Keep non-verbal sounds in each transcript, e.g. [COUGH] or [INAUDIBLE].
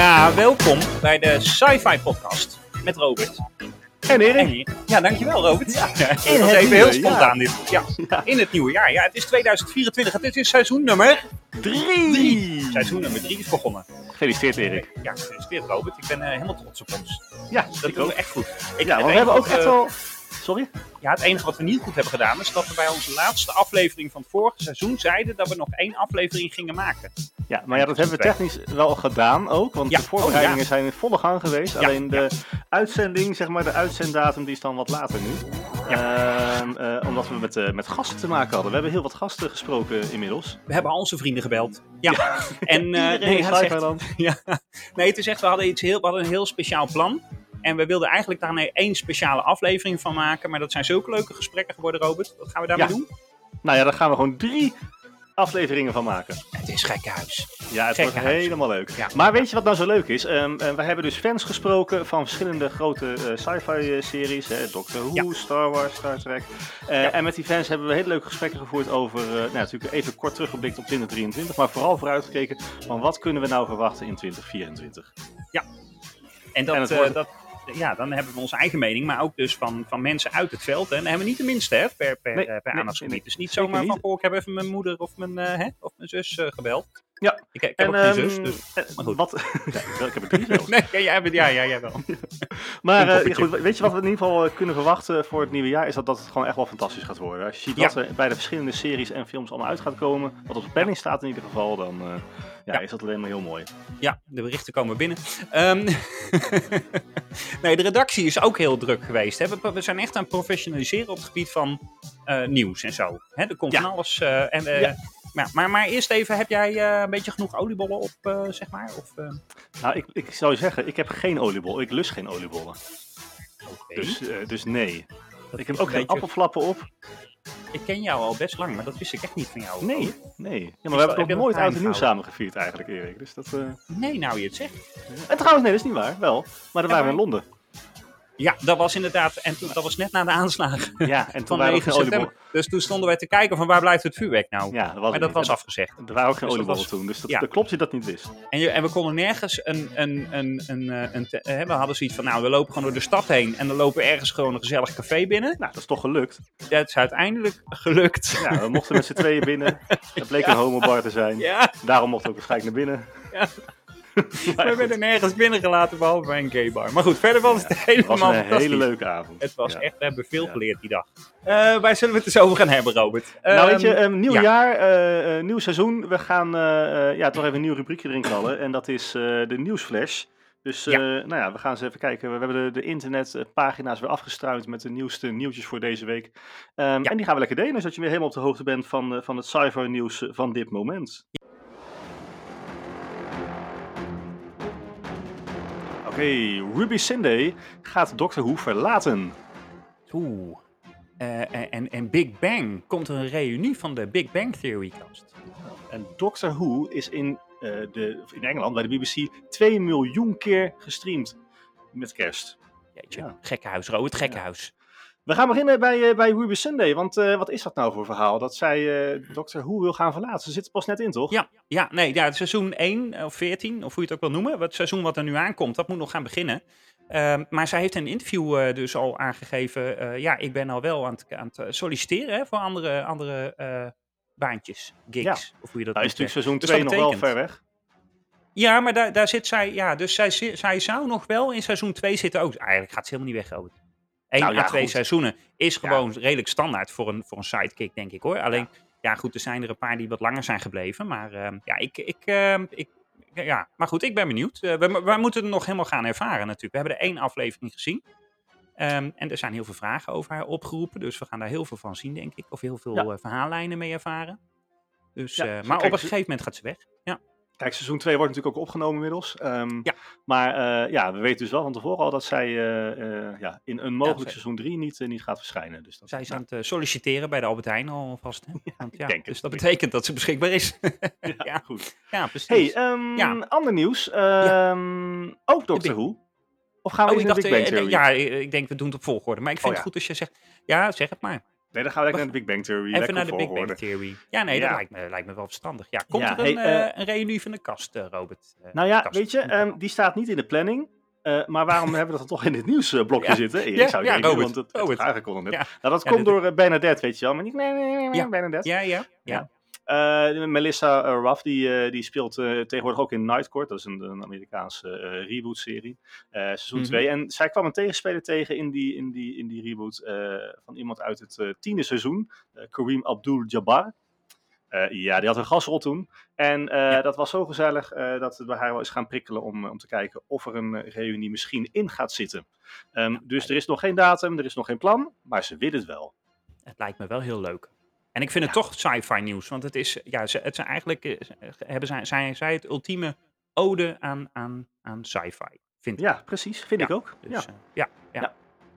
Ja, welkom bij de Sci-Fi Podcast met Robert. En Erik. En. Ja, dankjewel Robert. Ja, in het was even heel spontaan dit. Ja, in het nieuwe jaar. Ja, het is 2024. Het is seizoen nummer... Drie. Seizoen nummer 3 is begonnen. Gefeliciteerd Erik. Ja, gefeliciteerd Robert. Ik ben eh, helemaal trots op ons. Ja, Dat doen we ook. echt goed. Ik, Ja, we hebben ook echt eh, wel... Sorry? Ja, het enige wat we niet goed hebben gedaan is dat we bij onze laatste aflevering van het vorige seizoen zeiden dat we nog één aflevering gingen maken. Ja, maar ja, dat hebben we technisch wel gedaan ook. Want Ja. de voorbereidingen Oh, zijn in volle gang geweest. Ja, Alleen de uitzending, zeg maar de uitzenddatum, die is dan wat later nu. Ehm, eh, omdat we met, eh, met gasten te maken hadden. We hebben heel wat gasten gesproken inmiddels. We hebben al onze vrienden gebeld. Ja. En eh, [LAUGHS] nee, het is echt- nee, het is echt, we hadden, iets heel, we hadden een heel speciaal plan. En we wilden eigenlijk daar één speciale aflevering van maken. Maar dat zijn zulke leuke gesprekken geworden, Robert. Wat gaan we daarmee Ja. doen? Nou ja, daar gaan we gewoon drie afleveringen van maken. Het is gekhuis. Ja, het wordt helemaal leuk. Ja. Maar weet je wat nou zo leuk is? Ehm eh, we hebben dus fans gesproken van verschillende grote eh, sci-fi eh, series. Hè? Doctor Who, Ja. Star Wars, Star Trek. Eh, Ja. En met die fans hebben we hele leuke gesprekken gevoerd over... eh, nou, natuurlijk even kort teruggeblikt op 2023. Maar vooral vooruitgekeken van wat kunnen we nou verwachten in 2024. En, dat, En het eh, wordt- dat, ja, dan hebben we onze eigen mening. Maar ook dus van, van mensen uit het veld. Hè. En dan hebben we niet de minste hè, per, per, Nee, eh, per aandachtsgebied. nee, Dus niet zomaar van, niet. oh, ik heb even mijn moeder of mijn, eh, hè, of mijn zus eh, gebeld. Ja. Ik, ik heb ook En, geen ehm, zus, dus... maar goed. Wat, [LAUGHS] ja, ik heb er drie zelfs. [LAUGHS] Nee, ja, jij, ja, ja, jij wel. [LAUGHS] Maar goed, weet je wat we in ieder geval kunnen verwachten voor het nieuwe jaar? Is dat, dat het gewoon echt wel fantastisch gaat worden. Als je ziet wat er bij de verschillende series en films allemaal uit gaat komen, wat op de planning staat in ieder geval, dan ja, is dat alleen maar heel mooi. Ja, de berichten komen binnen. Ehm, [LAUGHS] nee, de redactie is ook heel druk geweest. Hè. We, we zijn echt aan het professionaliseren op het gebied van eh, nieuws en zo. Hè, er komt van alles. eh, en, eh, Ja. maar, maar, maar eerst even, heb jij een beetje genoeg oliebollen op, zeg maar? Of, Nou, ik, ik zou je zeggen, ik heb geen oliebol. Ik lust geen oliebollen. Dus, dus nee. Dat Ik heb ook een geen beetje- appelflappen op. Ik ken jou al best lang, maar dat wist ik echt niet van jou. Nee, nee. Ja, maar we hebben dat nooit oud en nieuw samen gevierd eigenlijk, Erik. Dus dat, eh, Nee, nou je het zegt. En trouwens, nee, dat is niet waar. Wel. Maar dan Ja, waren we in Londen. Ja, dat was inderdaad. En toen, dat was net na de aanslagen Ja, en toen van waren er 9 ook [LAUGHS] geen oliebollen. september. Dus toen stonden wij te kijken van waar blijft het vuurwerk nou? Ja, dat was maar het dat niet. was En afgezegd. Er waren ook geen Dus dat oliebollen toen, dus dat, ja. dat klopt je dat niet wist. En, je, en we konden nergens een. een, een, een, eh, een te- hè, we hadden zoiets van: nou, we lopen gewoon door de stad heen. En dan lopen we ergens gewoon een gezellig café binnen. Nou, dat is toch gelukt. Dat is uiteindelijk gelukt. Ja, we mochten met z'n tweeën binnen. [LAUGHS] Het bleek een homobar te zijn. Ja, Daarom mochten we ook waarschijnlijk naar binnen. [LAUGHS] we werden nergens binnengelaten behalve bij een gay bar. Maar goed, verder was het Het helemaal was een hele leuke avond. Het was Ja. echt, we hebben veel Ja. geleerd die dag. Eh waar zullen we het eens over gaan hebben, Robert? Nou, weet je, um, nieuw ja. jaar, eh, eh, nieuw seizoen. We gaan eh, eh, ja, toch even een nieuw rubriekje erin knallen. En dat is eh, de nieuwsflash. Dus eh, Ja. nou ja, we gaan eens even kijken. We hebben de, de internetpagina's weer afgestruimd met de nieuwste nieuwtjes voor deze week. Ehm, Ja. En die gaan we lekker delen, zodat je weer helemaal op de hoogte bent van, eh, van het cyber nieuws van dit moment. Oké, Ruby Sunday gaat Doctor Who verlaten. Oeh. Eh, en, en Big Bang. Komt er een reunie van de Big Bang Theory cast? En Doctor Who is in, eh, de, in Engeland bij de BBC 2 miljoen keer gestreamd met kerst. Jeetje, Ja. gekkenhuis, Robert, gekkenhuis. We gaan beginnen bij, eh, bij Ruby Sunday, want eh, wat is dat nou voor verhaal? Dat zij eh Doctor Who wil gaan verlaten. Ze zit er pas net in, toch? Ja, ja, nee, ja, seizoen 1 of 14, of hoe je het ook wil noemen. Het seizoen wat er nu aankomt, dat moet nog gaan beginnen. Ehm, maar zij heeft in een interview dus al aangegeven... ja, ik ben al wel aan het, aan het solliciteren hè, voor andere, andere baantjes, gigs, of hoe je dat Nou is natuurlijk seizoen Dus 2 dat nog wel ver weg. Ja, maar daar, daar zit zij... Ja, dus zij, zi- zij zou nog wel in seizoen 2 zitten ook. Eigenlijk gaat ze helemaal niet weg, Robert. Eén Nou ja, à twee goed. seizoenen is Ja. gewoon redelijk standaard voor een, voor een sidekick, denk ik hoor. Alleen, ja. goed, er zijn er een paar die wat langer zijn gebleven. Maar ehm, ja, ik, ik, ehm, ik, ja, maar goed, ik ben benieuwd. Eh, we, we moeten het nog helemaal gaan ervaren natuurlijk. We hebben er één aflevering gezien. Ehm, en er zijn heel veel vragen over haar opgeroepen. Dus we gaan daar heel veel van zien, denk ik. Of heel veel eh, verhaallijnen mee ervaren. Dus, eh, maar kijk, op een gegeven moment gaat ze weg. Ja. Kijk, seizoen 2 wordt natuurlijk ook opgenomen inmiddels. Ehm, Ja. Maar eh, ja, we weten dus wel van tevoren al dat zij eh, eh, ja, in een mogelijk seizoen 3 niet, niet gaat verschijnen. Dus dat, Zij is nou, aan het solliciteren bij de Albert Heijn alvast. Hè? Want, ja, dus het. dat betekent dat ze beschikbaar is. [LAUGHS] ja, goed. ja, precies. Hey, Ja. ander nieuws. Ehm, Ook Doctor Who. Of gaan we Oh, in ik de dacht, Big Bang Theory? ja, ik denk we doen het op volgorde. Maar ik vind Oh, het goed als je zegt, ja, zeg het maar. Nee, dan gaan we lekker naar de Big Bang Theory. Even naar de Big. Bang Theory. Ja, nee, dat lijkt me, lijkt me wel verstandig. Ja, komt Ja, er een, hey, eh, een reunie van de kast, eh, Robert? Eh, Nou ja, kast. weet je, ehm, die staat niet in de planning. Eh, maar waarom [LAUGHS] hebben we dat dan toch in het nieuwsblokje Ja. zitten? Ja, zou ja, denken, Robert, want het, het Robert. is aangekondigd. Nou, dat Ja, komt dit- door eh, Bernadette, weet je wel. Maar niet, nee, nee, nee, nee, Ja. Bernadette. Ja, ja, ja. Eh, Melissa eh, Ruff, die, eh, die speelt tegenwoordig ook in Night Court. Dat is een, een Amerikaanse reboot-serie. Seizoen Mhm. 2. En zij kwam een tegenspeler tegen in die, in die, in die reboot van iemand uit het tiende seizoen. Kareem Abdul-Jabbar. Ja, die had een gasrol toen. En dat was zo gezellig dat we bij haar wel eens gaan prikkelen om, om te kijken of er een reunie misschien in gaat zitten. Ehm, dus er is nog geen datum, er is nog geen plan, maar ze wil het wel. Het lijkt me wel heel leuk. En ik vind het toch sci-fi nieuws, want het is, ja, ze, het zijn eigenlijk, eh, hebben zij, zijn zij het ultieme ode aan, aan, aan sci-fi, vind ik. Ja, precies. Vind ik ook. Dus, ja. ja. ja, ja. Ja.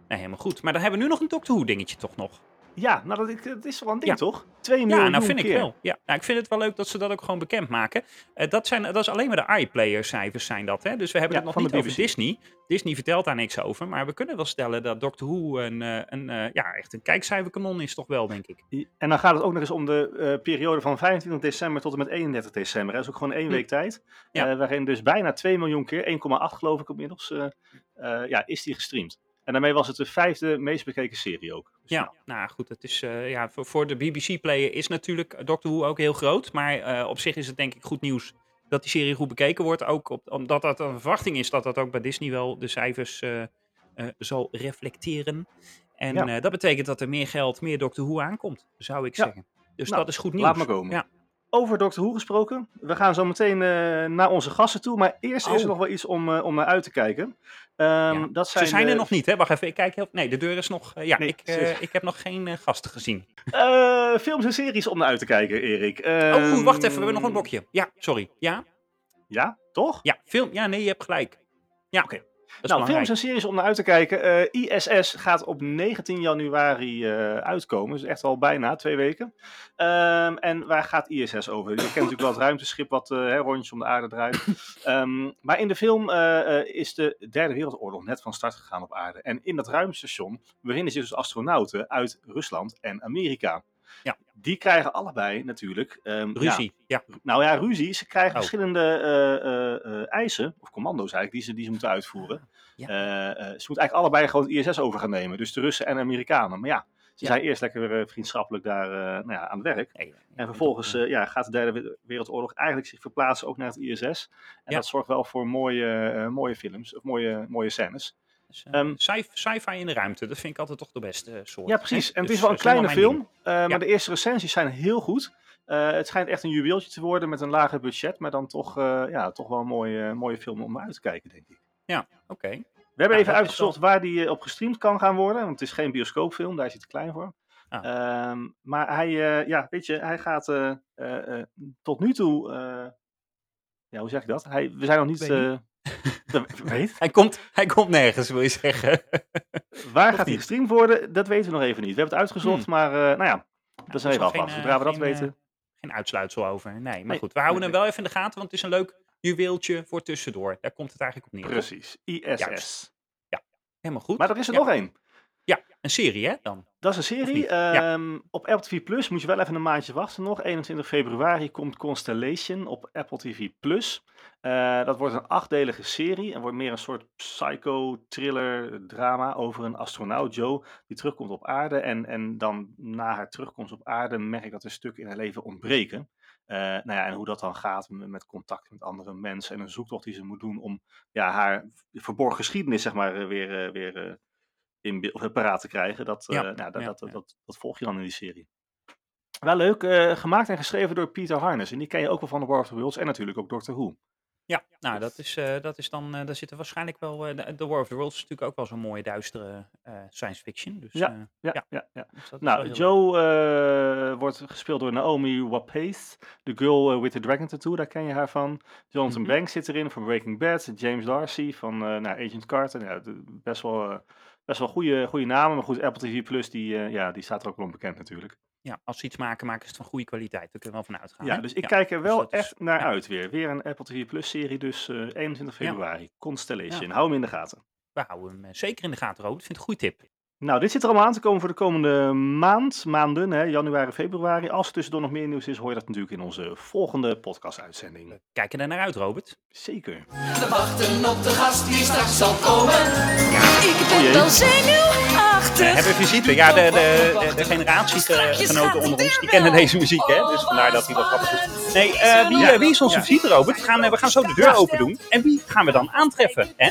Nee, helemaal goed. Maar dan hebben we nu nog een Doctor Who dingetje toch nog. Ja, nou dat, ik- dat is wel een ding Ja. toch? 2 miljoen Ja, nou vind ik keer. wel. Ja, nou, ik vind het wel leuk dat ze dat ook gewoon bekendmaken. Eh dat, zijn, dat is alleen maar de iPlayer cijfers zijn dat. Hè? Dus we hebben Ja, het nog van niet de over. Disney. Disney vertelt daar niks over. Maar we kunnen wel stellen dat Doctor Who een, eh, een, eh, ja, echt een kijkcijferkanon is toch wel, denk ik. En dan gaat het ook nog eens om de periode van 25 december tot en met 31 december. Dat is ook gewoon één Hm. week tijd. Ja. waarin dus bijna 2 miljoen keer, 1,8 geloof ik inmiddels, ja, is die gestreamd. En daarmee was het de vijfde meest bekeken serie ook. Dus Ja, nou, nou goed, het is, eh, ja, voor, voor de BBC-player is natuurlijk Doctor Who ook heel groot. Maar eh, op zich is het denk ik goed nieuws dat die serie goed bekeken wordt. Ook op, omdat dat een verwachting is dat dat ook bij Disney wel de cijfers eh, zal reflecteren. En Ja. dat betekent dat er meer geld, meer Doctor Who aankomt, zou ik Ja. zeggen. Dus Nou, dat is goed nieuws. laat maar komen. Ja. Over Doctor Who gesproken. We gaan zo meteen eh, naar onze gasten toe. Maar eerst is er Oh. nog wel iets om, eh, om naar uit te kijken. Ehm, Ja. dat zijn Ze zijn er nog niet, hè? Wacht even, ik kijk heel... Nee, de deur is nog... eh, ja, Nee, ik, ik heb nog geen gasten gezien. Films en series om naar uit te kijken, Erik. oh, Ehm, wacht even, we hebben nog een blokje. Ja, sorry. Ja? Ja, toch? Ja, film... Ja, nee, je hebt gelijk. Ja, Oké. Nou, films en series om naar uit te kijken. Eh, ISS gaat op 19 januari eh, uitkomen. Dus echt al bijna twee weken. Ehm, en waar gaat ISS over? Je kent natuurlijk wel het ruimteschip wat eh, hè, rondjes om de aarde draait. [CLEARS THROAT] Ehm, maar in de film is de Derde Wereldoorlog net van start gegaan op aarde. En in dat ruimtestation bevinden zich dus astronauten uit Rusland en Amerika. Ja. Die krijgen allebei natuurlijk ehm, Ruzie. Ja. nou ja, ruzie. Ze krijgen Oh. verschillende eh, eh, eh, eisen, of commando's eigenlijk, die ze, die ze moeten uitvoeren. Ja. Ze moeten eigenlijk allebei gewoon het ISS over gaan nemen. Dus de Russen en de Amerikanen. Maar ja, ze Ja. zijn eerst lekker vriendschappelijk daar nou ja, aan het werk. Nee, nee, En vervolgens ja, gaat de Derde We- Wereldoorlog eigenlijk zich verplaatsen ook naar het ISS. En Ja. dat zorgt wel voor mooie, mooie films, of mooie, mooie scènes. Dus, eh, ehm, sci- Sci-fi in de ruimte, dat vind ik altijd toch de beste eh, soort. Ja, precies. En het Dus, is wel een helemaal kleine film, eh, maar Ja. de eerste recensies zijn heel goed. Eh, het schijnt echt een juweeltje te worden met een lager budget, maar dan toch, eh, ja, toch wel een mooie, mooie film om naar uit te kijken, denk ik. ding. Oké. We hebben Ja, even uitgezocht waar die eh, op gestreamd kan gaan worden, want het is geen bioscoopfilm, daar is hij te klein voor. Ah. Ehm, maar hij, eh, ja, weet je, hij gaat eh, eh, eh, tot nu toe, eh, ja, hoe zeg ik dat? Hij, we zijn nog niet, niet. Eh, [LAUGHS] weet, Hij, komt, hij komt nergens, wil je zeggen. waar Of gaat hij gestreamd worden? Dat weten we nog even niet. We hebben het uitgezocht, maar eh, nou ja, dat is er is even eh, Zodra we dat geen, eh, weten. Geen uitsluitsel over. Nee, maar Nee, goed. We houden nee, hem wel even in de gaten, want het is een leuk juweeltje voor tussendoor. Daar komt het eigenlijk op neer. Precies, ISS. Juist. Helemaal goed. Maar er is er Ja. nog één. Ja, een serie hè, dan. Dat is een serie. Ja. ehm, Op Apple TV Plus moet je wel even een maandje wachten nog. 21 februari komt Constellation op Apple TV Plus. Eh, dat wordt een achtdelige serie en wordt meer een soort psycho-thriller drama over een astronaut, Joe, die terugkomt op aarde. En, en dan na haar terugkomst op aarde merk ik dat er stukken in haar leven ontbreken. Eh, nou ja, en hoe dat dan gaat met, contact met andere mensen en een zoektocht die ze moet doen om ja, haar verborgen geschiedenis zeg maar eh, weer, weer in, of eh, paraat te krijgen. Dat, eh, Ja, nou, dat, ja, dat. Dat, dat volg je dan in die serie. Wel leuk, eh, gemaakt en geschreven door Peter Harness. En die ken je ook wel van The War of the Worlds en natuurlijk ook Doctor Who. Ja, nou, dat is, dat is dan, daar zitten waarschijnlijk wel, de- The War of the Worlds is natuurlijk ook wel zo'n mooie duistere science fiction. Dus, Ja, Ja, Ja. ja. ja, dus Nou, Joe wordt gespeeld door Naomi Wapace, de girl with the dragon tattoo, daar ken je haar van. Jonathan Mhm. Banks zit erin van Breaking Bad, James Darcy van nou, Agent Carter. Ja, de- best wel, best wel goede, goede namen, maar goed, Apple TV Plus, die, eh, ja, die staat er ook wel onbekend natuurlijk. Ja, als ze iets maken, maken ze het van goede kwaliteit. Daar kunnen we wel van uitgaan. Ja, hè? dus ik kijk er wel dat is- echt naar ja. uit weer. Weer een Apple TV Plus serie, dus eh, 21 Ja. februari. Constellation, hou hem in de gaten. We houden hem eh, zeker in de gaten, Robert. Ik vind het een goede tip. Nou, dit zit er allemaal aan te komen voor de komende maand, maanden, hè, januari, februari. Als er tussendoor nog meer nieuws is, hoor je dat natuurlijk in onze volgende podcast-uitzending. Kijk er naar uit, Robert. Zeker. We wachten op de gast die straks zal komen. Ik ben jee. wel We zenuwachtig. Hebben visite. Ja, de, de, de, generatiegenoten onder ons, die kennen deze muziek, hè. Dus vandaar dat hij wat grappig is. Nee, eh, wie, eh, wie is onze Ja. visite, Robert? We gaan, eh, we gaan zo de deur open doen. En wie gaan we dan aantreffen, hè?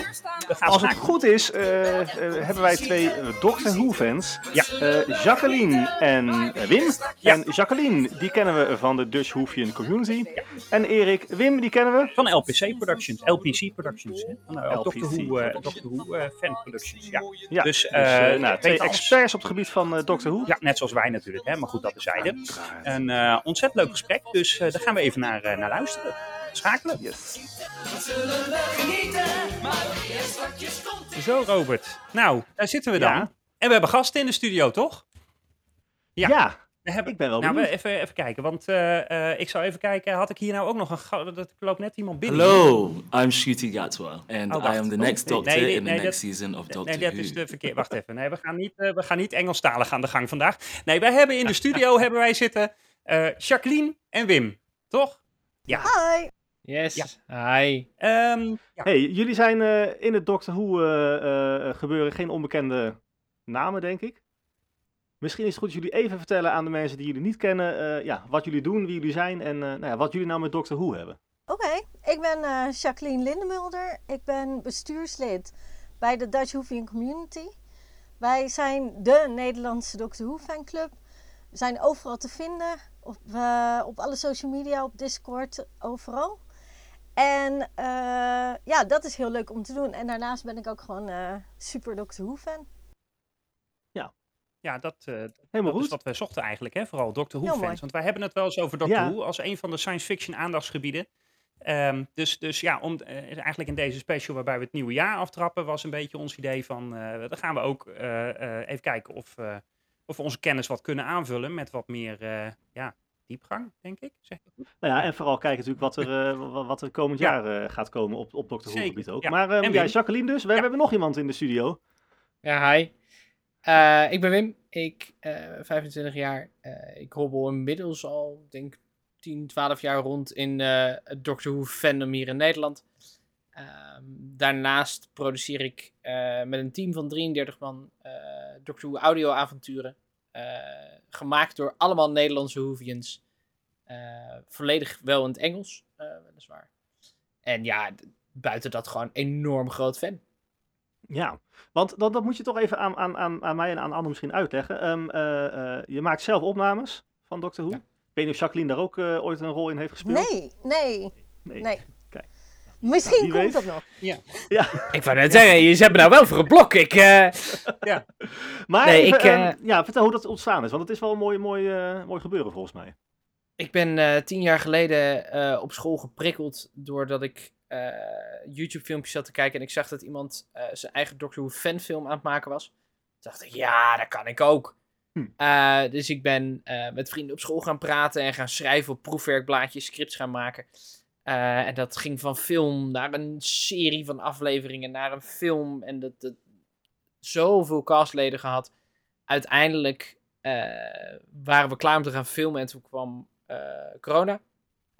We gaan Als het goed is, eh, eh, hebben wij twee eh, Doctor Who-fans. Ja. Eh, Jacqueline en eh, Wim. Ja. En Jacqueline, die kennen we van de Dutch Whovian Community. En Erik, Wim, die kennen we. Van LPC Productions, LPC Productions. Hè? Van, eh, LPC Doctor Who, eh, Doctor Who eh, Fan Productions. Ja, Ja, Dus, dus, eh, eh, nou, twee experts op het gebied van eh, Doctor Who. ja, net zoals wij natuurlijk, hè? maar goed, dat bezijde. Een eh, ontzettend leuk gesprek, dus eh, daar gaan we even naar, naar luisteren. Schakelen. Yes. Zo, Robert. Nou, daar zitten we dan. Ja. En we hebben gasten in de studio, toch? Ja. Ja, hebben... ik ben wel Nou, we benieuwd. even, even kijken, want eh, eh, ik zou even kijken, had ik hier nou ook nog een... Dat er loopt net iemand binnen. Hello, I'm Shruti Gatwa, and Oh, I am the Oh, next nee, Doctor nee, in the nee, next dat- season of Doctor Nee, dat Who. is de verkeer. Wacht even. Nee, we gaan niet, eh, we gaan niet Engelstalig aan de gang vandaag. Nee, wij hebben in de studio [LAUGHS] hebben wij zitten eh, Jacqueline en Wim. Toch? Hi. Yes. Ja. Hi. Ehm, ja. Hey, jullie zijn eh, in het Doctor Who eh, eh, gebeuren geen onbekende namen, denk ik. Misschien is het goed dat jullie even vertellen aan de mensen die jullie niet kennen, eh, ja, wat jullie doen, wie jullie zijn en eh, nou ja, wat jullie nou met Doctor Who hebben. Oké, ik ben eh, Jacqueline Lindemulder. Ik ben bestuurslid bij de Dutch Whovian Community. Wij zijn de Nederlandse Doctor Who fanclub. We zijn overal te vinden, op, op alle social media, op Discord, overal. En ja, dat is heel leuk om te doen. En daarnaast ben ik ook gewoon super Doctor Who fan. Ja, dat, eh, Helemaal dat is goed. wat wij zochten eigenlijk. Hè? Vooral Doctor Who Heel fans. mooi. Want wij hebben het wel eens over Doctor Ja. Who als een van de science fiction aandachtsgebieden. Ehm, dus, dus ja, om, eh, eigenlijk in deze special waarbij we het nieuwe jaar aftrappen, was een beetje ons idee van, eh dan gaan we ook eh, eh, even kijken of, eh, of we onze kennis wat kunnen aanvullen met wat meer eh, ja, diepgang, denk ik. Zeg ik goed? Nou ja, en vooral kijken natuurlijk wat er, wa- wat er komend Ja. jaar eh, gaat komen op, op Doctor Who Zeker, gebied ook. ja. Maar ja? Jacqueline dus, we, Ja. we hebben nog iemand in de studio. Ja, hi. Eh, ik ben Wim. Ik eh 25 jaar. Eh, ik hobbel inmiddels al, denk 10, 12 jaar rond in het Doctor Who fandom hier in Nederland. Ehm, daarnaast produceer ik met een team van 33 man Doctor Who audioavonturen. eh, gemaakt door allemaal Nederlandse Whovians. Volledig wel in het Engels, weliswaar. En ja, buiten dat gewoon enorm groot fan. Ja, want dat, dat moet je toch even aan, aan, aan, aan mij en aan anderen misschien uitleggen. Ehm, eh, eh, je maakt zelf opnames van Doctor Who. Ja. Ik weet niet of Jacqueline daar ook eh, ooit een rol in heeft gespeeld. Nee, nee, Nee. nee. Kijk. Misschien Nou, komt weet. dat nog. Ik wou net zeggen, je zet me nou wel voor een blok. Ik, eh, [LAUGHS] Maar Nee, even, ik, eh, ehm, ja, vertel hoe dat ontstaan is, want het is wel een mooi, mooi, eh, mooi gebeuren volgens mij. ik ben eh, tien jaar geleden eh, op school geprikkeld doordat ik eh, YouTube-filmpjes zat te kijken en ik zag dat iemand eh, zijn eigen Doctor Who fanfilm aan het maken was. Toen dacht ik, ja, dat kan ik ook. Hm. Eh, dus ik ben met vrienden op school gaan praten en gaan schrijven op proefwerkblaadjes, scripts gaan maken. En dat ging van film naar een serie van afleveringen, naar een film. En dat, dat zoveel castleden gehad. Uiteindelijk waren we klaar om te gaan filmen en toen kwam corona.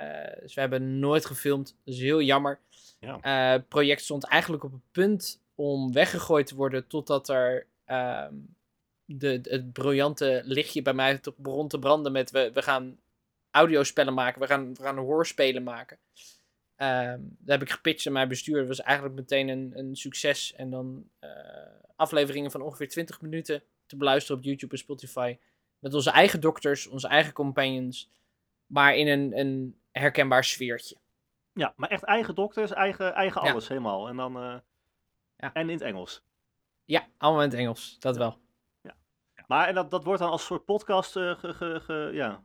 Eh, dus we hebben nooit gefilmd. Dat is heel jammer. Ja. Eh, het project stond eigenlijk op het punt om weggegooid te worden totdat er ehm, de, het briljante lichtje bij mij toch begon te branden met we, we gaan audiospellen maken, we gaan, we gaan hoorspelen maken. Ehm daar heb ik gepitcht aan mijn bestuur. Dat was eigenlijk meteen een, een succes. En dan eh, afleveringen van ongeveer 20 minuten te beluisteren op YouTube en Spotify. Met onze eigen dokters, onze eigen companions. Maar in een, een herkenbaar sfeertje. Ja, maar echt eigen dokters, eigen, eigen Ja. alles helemaal. En dan eh, Ja. en in het Engels. Ja, allemaal in het Engels. Dat wel. Maar en dat, dat wordt dan als soort podcast eh, ge, ge, ge- ja.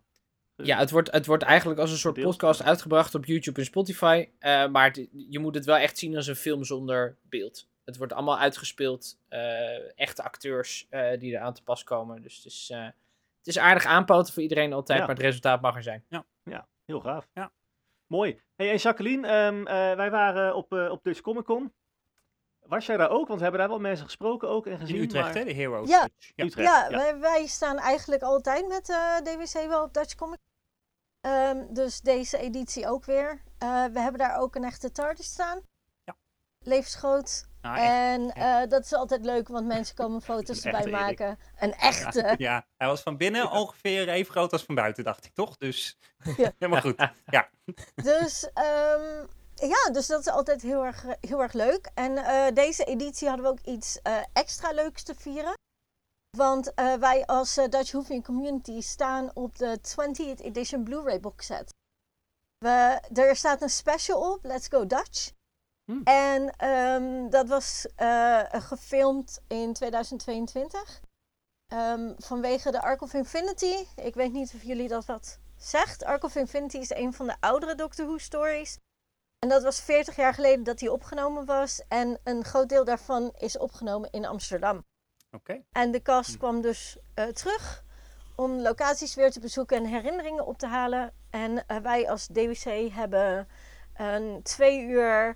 Ja, het wordt, het wordt eigenlijk als een soort podcast uitgebracht op YouTube en Spotify. eh, maar het- je moet het wel echt zien als een film zonder beeld. Het wordt allemaal uitgespeeld. eh, echte acteurs eh, die er aan te pas komen. Dus het is, eh, het is aardig aanpoten voor iedereen altijd. Ja. Maar het resultaat mag er zijn. Heel gaaf. Ja. Mooi. Hey, en Jacqueline, ehm, eh, wij waren op, eh, op Dutch Comic Con. Was jij daar ook? Want we hebben daar wel mensen gesproken ook en gezien. In Utrecht, maar... hè? De Heroes. Ja. Ja. Utrecht, Ja, ja. Wij, wij staan eigenlijk altijd met eh DWC wel op Dutch Comic. Ehm, dus deze editie ook weer. Eh, we hebben daar ook een echte TARDIS staan. Ja. Levensgroot. Nou, en eh, dat is altijd leuk, want mensen komen [LAUGHS] foto's erbij Erik. maken. Een echte. [LAUGHS] Ja, hij was van binnen ongeveer even groot als van buiten, dacht ik toch? Dus Ja. [LAUGHS] helemaal goed. Ja, Dus ehm, ja, dus dat is altijd heel erg, heel erg leuk. En eh, deze editie hadden we ook iets eh, extra leuks te vieren. Want wij als Dutch Hooving Community staan op de 20th edition Blu-ray box set. We, er staat een special op, Let's Go Dutch. Hmm. En ehm, dat was eh, gefilmd in 2022. Ehm, vanwege de Ark of Infinity. Ik weet niet of jullie dat wat zegt. Ark of Infinity is een van de oudere Doctor Who stories. En dat was 40 jaar geleden dat die opgenomen was. En een groot deel daarvan is opgenomen in Amsterdam. oké. En de cast kwam dus eh, terug om locaties weer te bezoeken en herinneringen op te halen. En eh, wij als DWC hebben een twee uur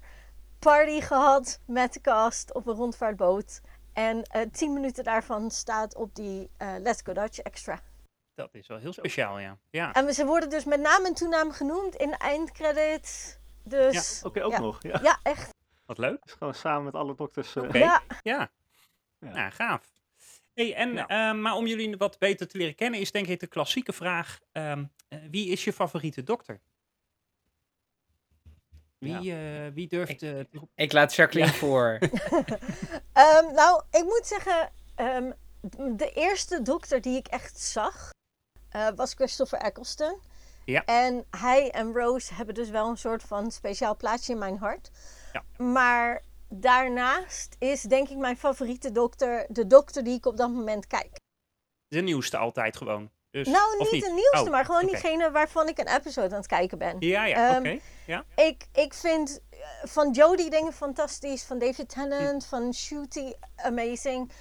party gehad met de cast op een rondvaartboot. En eh, tien minuten daarvan staat op die eh, Let's Go Dutch extra. Dat is wel heel speciaal, ja. Ja, En ze worden dus met naam en toenaam genoemd in de eindcredits. Dus Oké, ook ja. nog. Ja. ja, echt. wat leuk. Dus gewoon samen met alle dokters. eh, Oké. Ja. Ja, Ja. nou, gaaf. Hey, en, Ja. eh, maar om jullie wat beter te leren kennen, is denk ik de klassieke vraag: ehm, eh, wie is je favoriete dokter? Wie, eh, wie durft. eh, te roepen? Ik laat Jacqueline voor. [LAUGHS] Ehm, nou, ik moet zeggen, ehm, de eerste dokter die ik echt zag eh, was Christopher Eccleston. Ja. En hij en Rose hebben dus wel een soort van speciaal plaatsje in mijn hart. Ja. Maar daarnaast is denk ik mijn favoriete dokter de dokter die ik op dat moment kijk. de nieuwste altijd gewoon. Dus, nou, of niet, de nieuwste, Oh, maar gewoon oké. diegene waarvan ik een episode aan het kijken ben. Ja, ja, Ehm, oké. Ja. Ik, ik vind eh, van Jodie dingen fantastisch, van David Tennant, van Shooty amazing.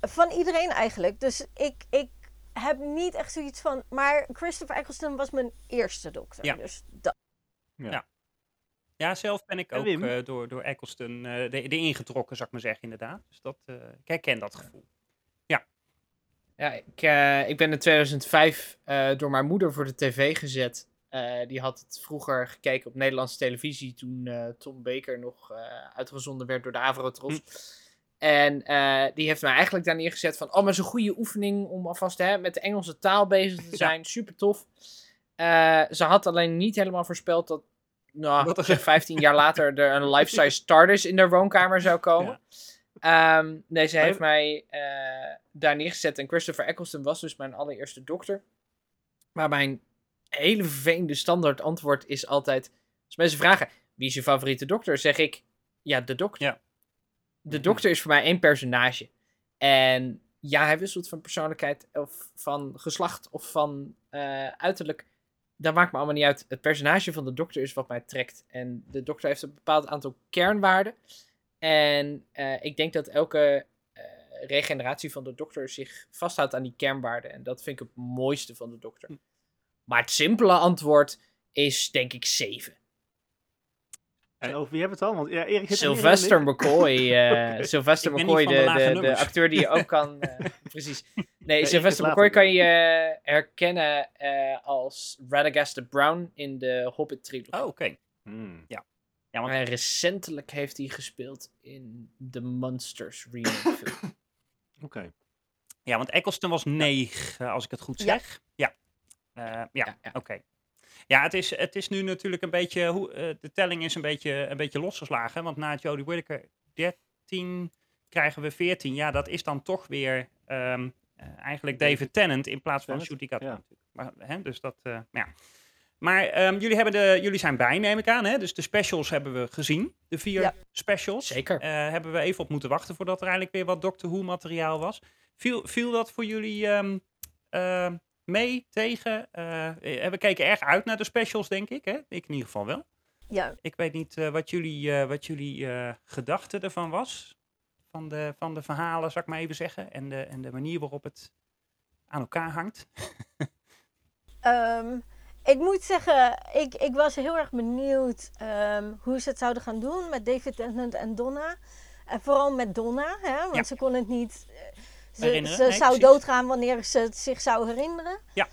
Van iedereen eigenlijk. Dus ik, ik heb niet echt zoiets van. Maar Christopher Eccleston was mijn eerste dokter. Ja. Dus dat. Ja, zelf ben ik ook eh, door, door Eccleston eh de, de ingetrokken, zou ik maar zeggen, inderdaad. Dus dat, eh, ik herken dat gevoel. Ja, ik, eh, ik ben in 2005 eh, door mijn moeder voor de tv gezet. Eh, die had het vroeger gekeken op Nederlandse televisie toen Tom Baker nog uitgezonden werd door de Avrotros. En eh, die heeft mij eigenlijk daar neergezet van, oh, maar een goede oefening om alvast hè, met de Engelse taal bezig te [LAUGHS] zijn. Super tof. Ze had alleen niet helemaal voorspeld dat, nou, Dat er- zeg 15 jaar later er een life-size TARDIS in de woonkamer zou komen. Ehm, nee, ze heeft mij eh, daar neergezet. En Christopher Eccleston was dus mijn allereerste dokter. Maar mijn hele vervelende standaard antwoord is altijd... Als mensen vragen, wie is je favoriete dokter? Zeg ik, ja, de dokter. Ja. De dokter is voor mij één personage. En ja, hij wisselt van persoonlijkheid of van geslacht of van eh, uiterlijk. Dat maakt me allemaal niet uit. Het personage van de dokter is wat mij trekt. En de dokter heeft een bepaald aantal kernwaarden. En eh, ik denk dat elke eh, regeneratie van de dokter zich vasthoudt aan die kernwaarden. En dat vind ik het mooiste van de dokter. Maar het simpele antwoord is denk ik 7. En over wie hebben we het dan? Want ja, Erik er Sylvester. McCoy. eh, [LAUGHS] Sylvester McCoy, de, de acteur die je ook kan. [LAUGHS] eh, precies. Nee, Sylvester McCoy kan je herkennen eh, als Radagast de Brown in de Hobbit trilogie. Oh, oké. Hmm. Ja, want En recentelijk heeft hij gespeeld in de Monsters remake [COUGHS] film. Oké. Ja, want Eccleston was 9, als ik het goed Ja. zeg. Ja. Eh, ja, Ja, ja. oké. Ja, het is, het is nu natuurlijk een beetje, hoe, eh, de telling is een beetje, een beetje losgeslagen. Want na Jodie Whittaker 13 krijgen we 14. Ja, dat is dan toch weer ehm, eh, eigenlijk David Tennant in plaats van Shooty Gat. ja. Maar, hè, dus dat, eh, ja. Maar ehm, jullie, hebben de, jullie zijn bij, neem ik aan. Hè? Dus de specials hebben we gezien. De vier Ja. specials. Zeker. Eh, hebben we even op moeten wachten voordat er eindelijk weer wat Doctor Who materiaal was. Viel, viel dat voor jullie ehm, eh, mee, tegen? Eh, we keken erg uit naar de specials, denk ik. Hè? Ik in ieder geval wel. Ja, Ik weet niet eh, wat jullie, eh, wat jullie eh, gedachte ervan was. Van de, van de verhalen, zal ik maar even zeggen. En de, en de manier waarop het aan elkaar hangt. [LAUGHS] Ehm, ik moet zeggen, ik, ik was heel erg benieuwd ehm, hoe ze het zouden gaan doen met David Tennant en Donna. En vooral met Donna, hè, want Ja. ze kon het niet. eh, Ze, Herinneren? ze Nee, zou precies. doodgaan wanneer ze het zich zou herinneren. Ja.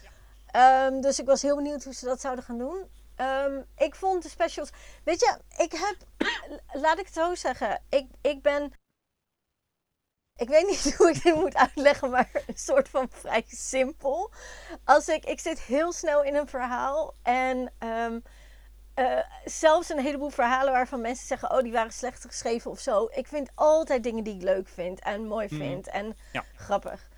Ehm, dus ik was heel benieuwd hoe ze dat zouden gaan doen. Ehm, ik vond de specials. Weet je, ik heb. [CLEARS THROAT] Laat ik het zo zeggen. Ik, ik ben. Ik weet niet [LAUGHS] hoe ik dit moet uitleggen, maar [LAUGHS] een soort van vrij simpel. Als ik, ik zit heel snel in een verhaal en ehm, eh, zelfs een heleboel verhalen waarvan mensen zeggen, oh die waren slecht geschreven of zo. Ik vind altijd dingen die ik leuk vind en mooi Mhm. vind en Ja. grappig.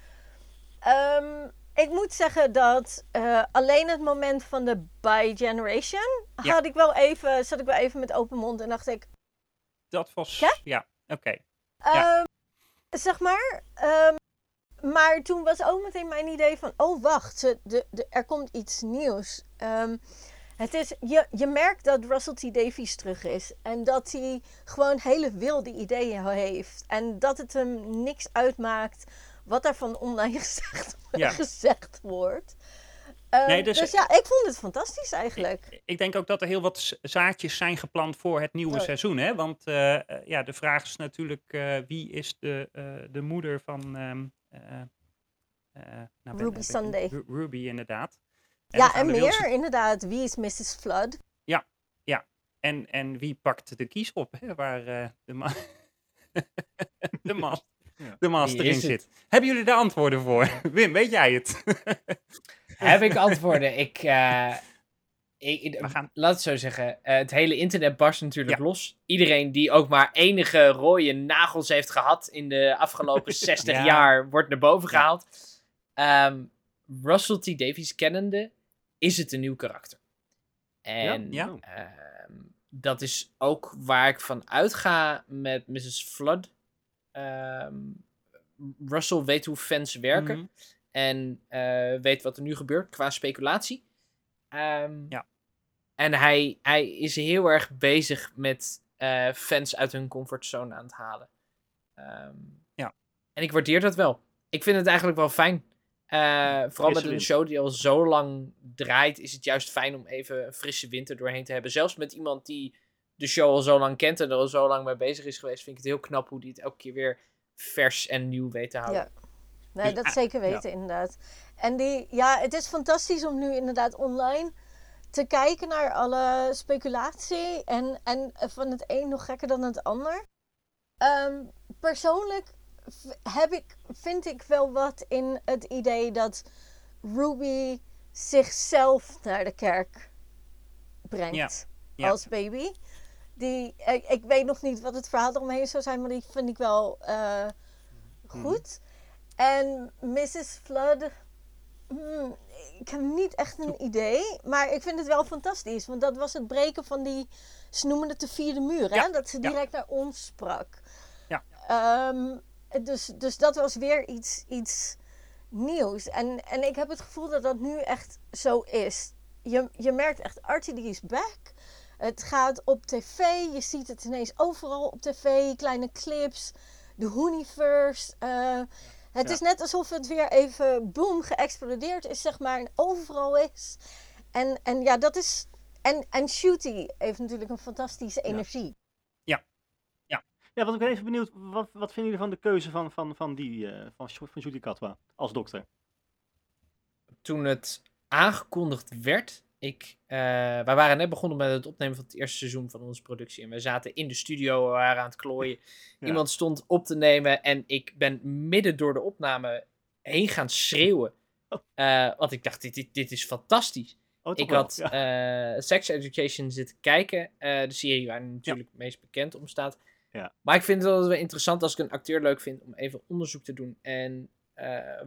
Ehm, ik moet zeggen dat eh, alleen het moment van de By Generation Ja. had ik wel even, zat ik wel even met open mond en dacht ik, Dat was... Ja? Ja, oké. Ehm, zeg maar. ehm, maar toen was ook meteen mijn idee van: oh wacht, de, de, er komt iets nieuws. Ehm, het is, je, je merkt dat Russell T. Davies terug is. En dat hij gewoon hele wilde ideeën heeft. En dat het hem niks uitmaakt wat daarvan online [LAUGHS] gezegd, Ja. gezegd wordt. Ehm, Nee, dus- dus, ja, ik vond het fantastisch eigenlijk. Ik denk ook dat er heel wat zaadjes zijn geplant voor het nieuwe Ja. seizoen. Hè? Want eh, eh, ja, de vraag is natuurlijk eh, wie is de, eh, de moeder van ehm, eh, eh, nou Ruby ben- Sunday. Ru- Ruby inderdaad. ja, en meer inderdaad. Wie is Mrs. Flood? En, en wie pakt de kies op hè, waar eh, de, ma [LAUGHS] de, Ja. de master in het? zit? Hebben jullie daar antwoorden voor? [LAUGHS] Wim, weet jij het? [LAUGHS] Heb ik antwoorden? Ik, eh, ik, We gaan- laat het zo zeggen. eh, het hele internet barst natuurlijk Ja. los. Iedereen die ook maar enige rode nagels heeft gehad in de afgelopen [LAUGHS] 60 Ja. jaar, wordt naar boven gehaald. Ehm, Russell T. Davies kennende, is het een nieuw karakter. En Ja. ehm, dat is ook waar ik van uitga met Mrs. Flood. Ehm, Russell weet hoe fans werken. Mhm. En eh, weet wat er nu gebeurt qua speculatie. Ehm, Ja. En hij, hij is heel erg bezig met eh, fans uit hun comfortzone aan het halen. Ehm, Ja. En ik waardeer dat wel. Ik vind het eigenlijk wel fijn. Eh, vooral met een show die al zo lang draait, is het juist fijn om even een frisse winter doorheen te hebben. Zelfs met iemand die de show al zo lang kent en er al zo lang mee bezig is geweest, vind ik het heel knap hoe die het elke keer weer vers en nieuw weet te houden. Ja. Nee, Dus, dat ah, zeker weten, inderdaad. En die, ja, het is fantastisch om nu inderdaad online te kijken naar alle speculatie. En, en van het een nog gekker dan het ander. Ehm, persoonlijk heb ik, vind ik wel wat in het idee dat Ruby zichzelf naar de kerk brengt Ja, ja. als baby. Die, ik, ik weet nog niet wat het verhaal eromheen zou zijn, maar die vind ik wel eh, goed. En Mrs. Flood, hmm, ik heb niet echt een idee, maar ik vind het wel fantastisch. Want dat was het breken van die, ze noemen het de vierde muur, hè? Ja, dat ze ja. direct naar ons sprak. Ja. Ehm, dus, dus dat was weer iets, iets nieuws. En, en ik heb het gevoel dat dat nu echt zo is. Je, je merkt echt, RTD is back. Het gaat op tv. Je ziet het ineens overal op tv. Kleine clips. De Hooniverse. eh, het Ja. is net alsof het weer even boom geëxplodeerd is, zeg maar. En overal is. En, en ja, dat is... En, en Shooty heeft natuurlijk een fantastische energie. Ja, wat ik ben even benieuwd, wat, wat vinden jullie van de keuze van, van, van die, eh, van, van Judy Katwa als dokter? toen het aangekondigd werd. Ik, eh, wij waren net begonnen met het opnemen van het eerste seizoen van onze productie. En we zaten in de studio, we waren aan het klooien. [LAUGHS] Ja. Iemand stond op te nemen en ik ben midden door de opname heen gaan schreeuwen. Eh, want ik dacht, dit, dit, dit is fantastisch. Oh, Ik had ja. eh, Sex Education zitten kijken. de serie waar hij natuurlijk het meest bekend om staat. Ja. Maar ik vind het wel interessant als ik een acteur leuk vind om even onderzoek te doen. En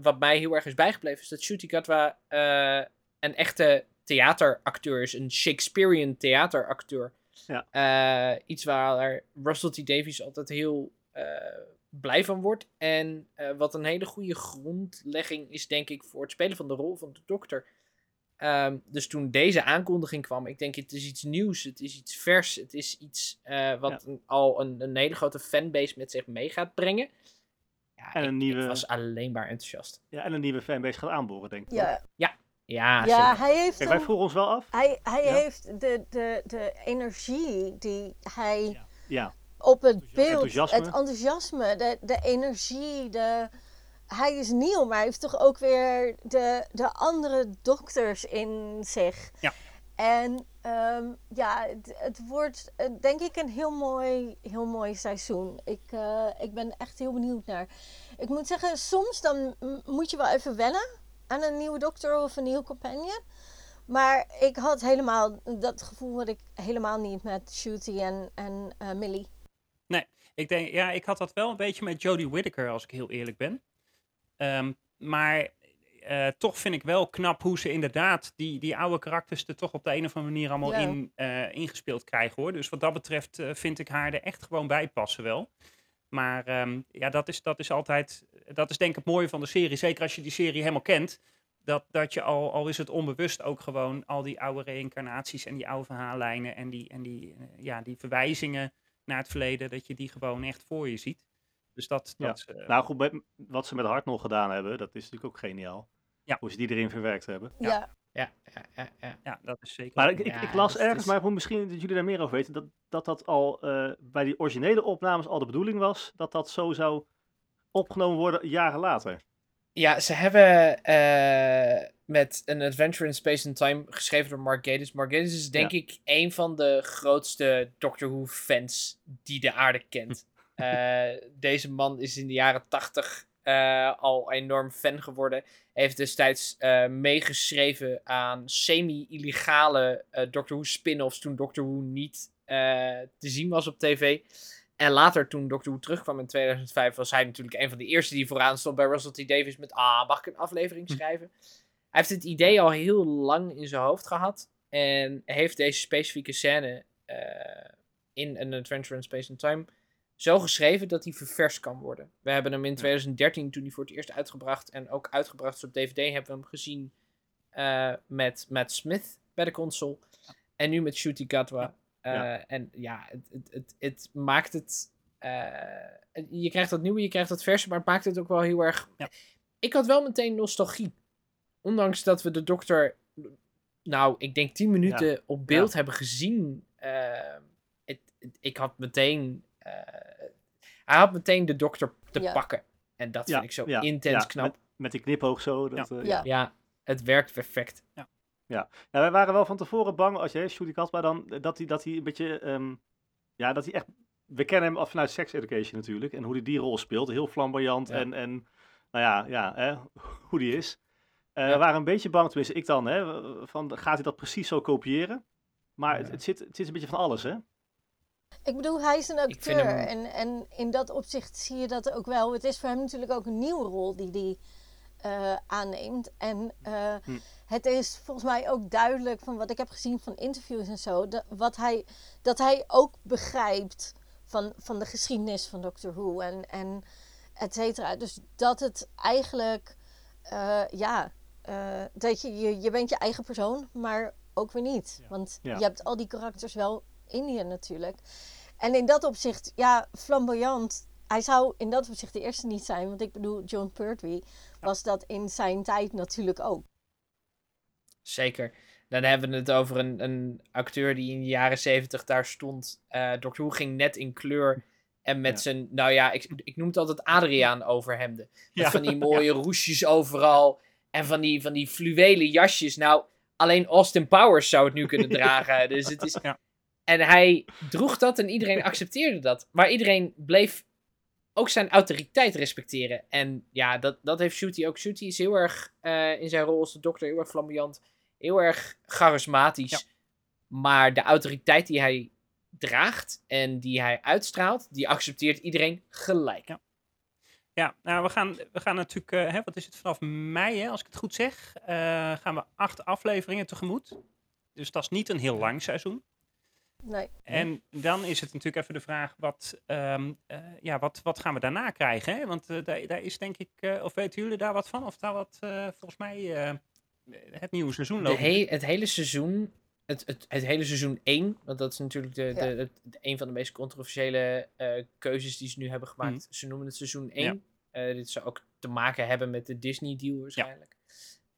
wat mij heel erg is bijgebleven is dat Shooty Katwa eh, een echte theateracteur is. Een Shakespearean theateracteur. Ja. Eh, iets waar Russell T. Davies altijd heel eh, blij van wordt. En eh, wat een hele goede grondlegging is, denk ik, voor het spelen van de rol van de dokter. Ehm, dus toen deze aankondiging kwam, ik denk het is iets nieuws, het is iets vers, het is iets eh, wat een- al een, een hele grote fanbase met zich mee gaat brengen. Ja, En een ik, nieuwe- ik was alleen maar enthousiast. ja, en een nieuwe fanbase gaat aanboren, denk ik. Ja, Ja, ja zeker. hij heeft Kijk, wij vroegen ons wel af. Hij, hij Ja. heeft de, de, de energie die hij Ja. op het beeld, Enthousiasme. het enthousiasme, de, de energie, de... Hij is nieuw, maar hij heeft toch ook weer de, de andere dokters in zich. Ja. En ehm, ja, het, het wordt eh, denk ik een heel mooi, heel mooi seizoen. Ik, eh, ik ben echt heel benieuwd naar. Ik moet zeggen, soms dan moet je wel even wennen aan een nieuwe dokter of een nieuwe companion. Maar ik had helemaal dat gevoel wat ik helemaal niet met Shooty en, en eh, Millie. Ik denk, ja, ik had dat wel een beetje met Jodie Whittaker, als ik heel eerlijk ben. Ehm, maar eh, toch vind ik wel knap hoe ze inderdaad die, die oude karakters er toch op de een of andere manier allemaal Ja. in eh, ingespeeld krijgen hoor. Dus wat dat betreft vind ik haar er echt gewoon bij passen wel. Maar ehm, ja, dat is, dat is altijd, dat is denk ik het mooie van de serie. Zeker als je die serie helemaal kent. Dat, dat je al, al is het onbewust ook gewoon al die oude reïncarnaties en die oude verhaallijnen en die, en die, eh, ja, die verwijzingen naar het verleden, dat je die gewoon echt voor je ziet. Dus dat, Ja. dat eh, Nou goed, met- wat ze met Hart nog gedaan hebben, dat is natuurlijk ook geniaal. Ja. Hoe ze die erin verwerkt hebben. Ja. Ja, Ja, ja, ja, ja. ja, dat is zeker. Maar ik, ik, Ja, ik las ergens, is- maar goed, misschien dat jullie daar meer over weten, dat dat, dat al eh, bij die originele opnames al de bedoeling was, dat dat zo zou opgenomen worden jaren later. Ja, ze hebben eh, met een Adventure in Space and Time geschreven door Mark Gatiss. Mark Gatiss is denk ik een van de grootste Doctor Who fans die de aarde kent. [LAUGHS] Eh, deze man is in de jaren tachtig al enorm fan geworden. Heeft destijds eh, meegeschreven aan semi-illegale eh, Doctor Who spin-offs toen Doctor Who niet eh, te zien was op tv. En later, toen Doctor Who terugkwam in 2005, was hij natuurlijk een van de eerste die vooraan stond bij Russell T. Davies met Ah, mag ik een aflevering schrijven? Hij heeft het idee al heel lang in zijn hoofd gehad. En heeft deze specifieke scène eh, in An Adventure in Space and Time zo geschreven dat hij ververst kan worden. We hebben hem in 2013, toen hij voor het eerst uitgebracht en ook uitgebracht is op DVD, hebben we hem gezien eh, met Matt Smith bij de console. En nu met Shooty Gatwa. Eh, Ja. En ja, het, het, het, het maakt het. eh, je krijgt dat nieuwe, je krijgt dat verse, maar het maakt het ook wel heel erg. Ja. Ik had wel meteen nostalgie. Ondanks dat we de dokter, nou, ik denk 10 minuten op beeld hebben gezien. het, het- ik had meteen. Eh, hij had meteen de dokter te Ja. pakken. En dat Ja, vind ik zo ja, intens ja, knap. Met, met die knipoog zo. Dat, eh, Ja. Ja, het werkt perfect. Ja, wij waren wel van tevoren bang, als je Shooty Katwa dan, eh, dat hij, dat hij een beetje, ehm, ja, dat hij echt, we kennen hem af vanuit Sex Education natuurlijk, en hoe hij die rol speelt, heel flamboyant Ja. en, en, nou ja, ja, hè, [LAUGHS] hoe die is. Ja. We waren een beetje bang, tenminste ik dan, hè, van gaat hij dat precies zo kopiëren? Maar het, Ja. het, zit, het is een beetje van alles, hè? Ik bedoel, hij is een acteur. hem- En, en in dat opzicht zie je dat ook wel. Het is voor hem natuurlijk ook een nieuwe rol die hij eh, aanneemt. En eh, Hm. het is volgens mij ook duidelijk van wat ik heb gezien van interviews en zo. Dat, wat hij, dat hij ook begrijpt van, van de geschiedenis van Doctor Who en, en et cetera. Dus dat het eigenlijk, eh, ja, dat je, je, je bent je eigen persoon, maar ook weer niet. Want Ja. je hebt al die karakters wel in je natuurlijk. En in dat opzicht, ja, flamboyant. Hij zou in dat opzicht de eerste niet zijn. Want ik bedoel, John Pertwee was dat in zijn tijd natuurlijk ook. Zeker. Dan hebben we het over een, een acteur die in de jaren zeventig daar stond. Eh Doctor Who ging net in kleur. En met Ja. zijn, nou ja, ik, ik noem het altijd Adriaan overhemden. Met Ja. van die [LAUGHS] mooie roesjes overal. En van die, van die fluwelen jasjes. Nou, alleen Austin Powers zou het nu kunnen dragen. Dus het is... En hij droeg dat en iedereen [LAUGHS] accepteerde dat. Maar iedereen bleef ook zijn autoriteit respecteren. En ja, dat, dat heeft Shooty ook. Shooty is heel erg eh, in zijn rol als de dokter heel erg flamboyant. Heel erg charismatisch. Ja. Maar de autoriteit die hij draagt en die hij uitstraalt, die accepteert iedereen gelijk. Ja. Ja, nou, we gaan, we gaan natuurlijk, eh, hè, wat is het, vanaf mei, hè, als ik het goed zeg, eh, gaan we acht afleveringen tegemoet. Dus dat is niet een heel lang seizoen. Nee. En dan is het natuurlijk even de vraag, wat, ehm, eh, ja, wat, wat gaan we daarna krijgen? Hè? Want eh, daar, daar is denk ik, eh, of weten jullie daar wat van? Of daar wat, eh, volgens mij, eh, het nieuwe seizoen loopt. he- het hele seizoen, het, het, het hele seizoen 1, want dat is natuurlijk de, de, Ja. het- de- een van de meest controversiële eh, keuzes die ze nu hebben gemaakt. Ze noemen het seizoen 1. Eh, dit zou ook te maken hebben met de Disney-deal waarschijnlijk.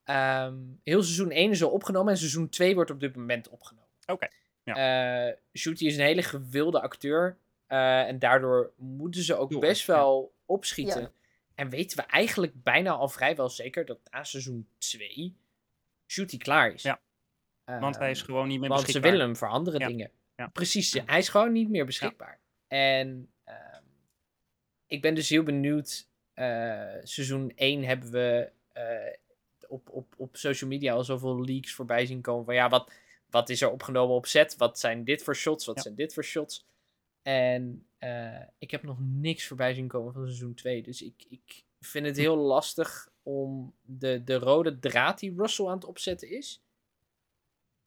Ehm, heel seizoen 1 is al opgenomen en seizoen 2 wordt op dit moment opgenomen. Oké, Eh, Shooty is een hele gewilde acteur. Eh, en daardoor moeten ze ook best ja. wel opschieten. Ja. En weten we eigenlijk bijna al vrijwel zeker dat na seizoen 2 Shooty klaar is. Ja, Want hij is gewoon niet meer want ze beschikbaar. willen hem voor andere Ja. dingen. Ja. Precies, hij is gewoon niet meer beschikbaar. En ehm, ik ben dus heel benieuwd. eh, seizoen 1 hebben we eh, op, op, op social media al zoveel leaks voorbij zien komen. Van ja, wat, wat is er opgenomen op set? Wat zijn dit voor shots? Wat Ja. zijn dit voor shots? En eh, ik heb nog niks voorbij zien komen van seizoen 2. Dus ik, ik vind het heel lastig om de, de rode draad die Russell aan het opzetten is.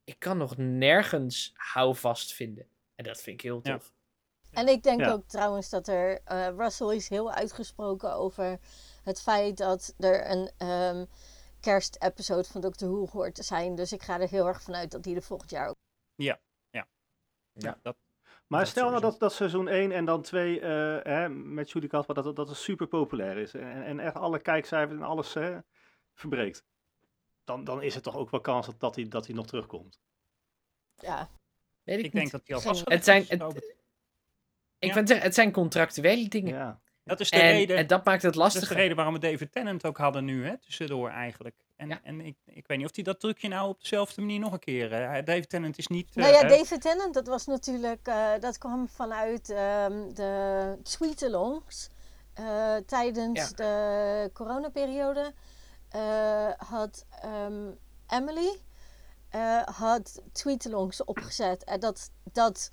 Ik kan nog nergens houvast vinden. En dat vind ik heel Ja. tof. En ik denk Ja. ook trouwens dat er. eh, Russell is heel uitgesproken over het feit dat er een ehm kerstepisode van Doctor Who hoort te zijn. Dus ik ga er heel erg vanuit dat die er volgend jaar ook. Ja, dat, Maar Dat stel nou dat, dat seizoen 1 en dan 2 eh, hè, met Judy Kat, dat, dat, dat het super populair is. En, en echt alle kijkcijfers en alles hè, verbreekt. Dan, dan is het toch ook wel kans dat, dat, hij, dat hij nog terugkomt. Ja, Weet ik, ik niet. denk dat hij al vast Het zijn- het- ik Ja. vind het, het zijn contractuele dingen. Ja. Dat is de En, reden. en dat maakt het Dat is de lastig. reden waarom we David Tennant ook hadden nu, hè, tussendoor eigenlijk. En, Ja. en ik, ik weet niet of hij dat trucje nou op dezelfde manier nog een keer... eh, David Tennant is niet... nou ja, eh, David Tennant, dat was natuurlijk. eh, dat kwam vanuit ehm, de tweetalongs. Eh, tijdens Ja. de coronaperiode eh, had ehm, Emily eh, had tweetalongs opgezet. En dat, dat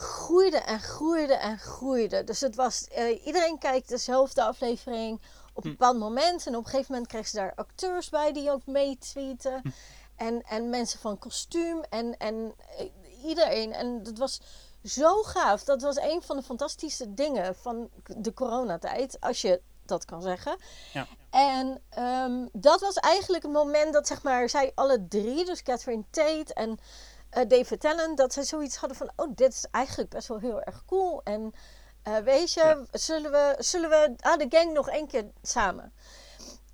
groeide en groeide en groeide. Dus het was, eh, iedereen kijkt dezelfde aflevering op een Hm. bepaald moment. En op een gegeven moment kregen ze daar acteurs bij die ook meetweeten. Hm. En, en mensen van kostuum en, en eh, iedereen. En dat was zo gaaf. Dat was een van de fantastische dingen van de coronatijd. Als je dat kan zeggen. Ja. En ehm, dat was eigenlijk het moment dat zeg maar, zij alle drie, dus Catherine Tate en David Tennant, dat zij zoiets hadden van, oh, dit is eigenlijk best wel heel erg cool. En eh, weet je, zullen we, zullen we ah, de gang nog één keer samen?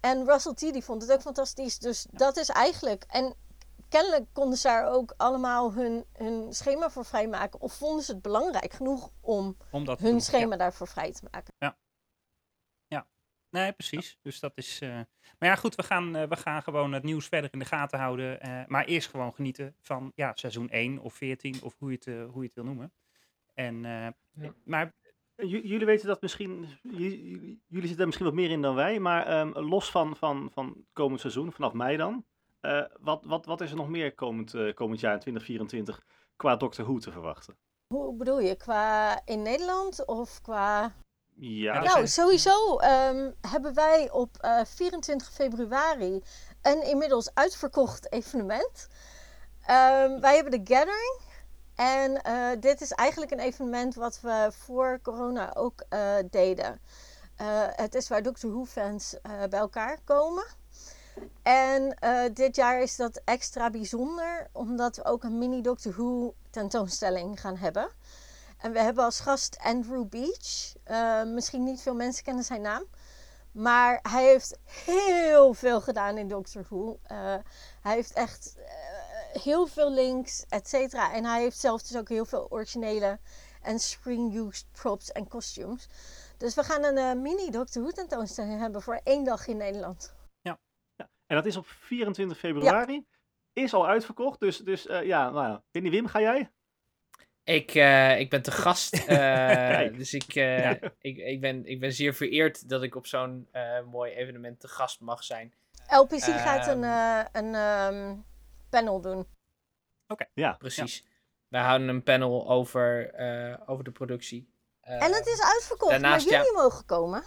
En Russell T. die vond het ook fantastisch. Dus dat is eigenlijk. En kennelijk konden ze daar ook allemaal hun, hun schema voor vrijmaken. Of vonden ze het belangrijk genoeg om hun doen. schema daarvoor vrij te maken. Nee, precies. Dus dat is. eh, Maar ja, goed, we gaan, eh, we gaan gewoon het nieuws verder in de gaten houden. eh, maar eerst gewoon genieten van ja, seizoen 1 of 14 of hoe je het, hoe je het wil noemen. En, eh, Ja. Maar J- jullie weten dat misschien, jullie zitten er misschien wat meer in dan wij, maar ehm, los van, van, van het komend seizoen, vanaf mei dan, eh, wat, wat, wat is er nog meer komend, eh, komend jaar in 2024 qua Doctor Who te verwachten? Hoe bedoel je? Qua in Nederland of qua. Ja, Nou, sowieso ehm, hebben wij op eh, 24 februari een inmiddels uitverkocht evenement. Ehm, wij hebben de Gathering. En eh, dit is eigenlijk een evenement wat we voor corona ook eh, deden. Eh, het is waar Doctor Who-fans eh, bij elkaar komen. En eh, dit jaar is dat extra bijzonder, omdat we ook een mini Doctor Who tentoonstelling gaan hebben. En we hebben als gast Andrew Beach. Eh, misschien niet veel mensen kennen zijn naam. Maar hij heeft heel veel gedaan in Doctor Who. Eh, hij heeft echt eh, heel veel links, et cetera. En hij heeft zelf dus ook heel veel originele en screen-used props en costumes. Dus we gaan een mini Doctor Who tentoonstelling hebben voor één dag in Nederland. En dat is op 24 februari. Is al uitverkocht, dus, dus ja, nou ja. Winnie Wim, ga jij? Ik, eh, ik ben te gast. [LAUGHS] eh, dus ik, eh, ik, ik, ben, ik ben zeer vereerd dat ik op zo'n eh, mooi evenement te gast mag zijn. LPC gaat een, Ehm. eh, een ehm, panel doen. Ja, Precies. Wij houden een panel over, eh, over de productie. en het is uitverkocht, daarnaast, maar jullie mogen komen.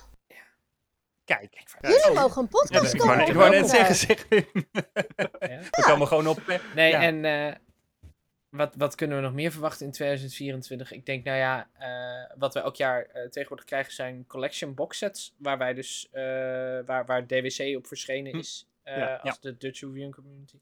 kijk. Jullie mogen een Ja, podcast komen. ik wou net zeggen, zeg. Ja. [LAUGHS] We komen gewoon op. Nee, Ja. en eh, wat, wat kunnen we nog meer verwachten in 2024? Ik denk, nou ja, eh, wat we elk jaar eh, tegenwoordig krijgen zijn collection box sets. Waar wij dus, eh, waar, waar DWC op verschenen Hm. is. Ja, als de Dutch Reviewing Community.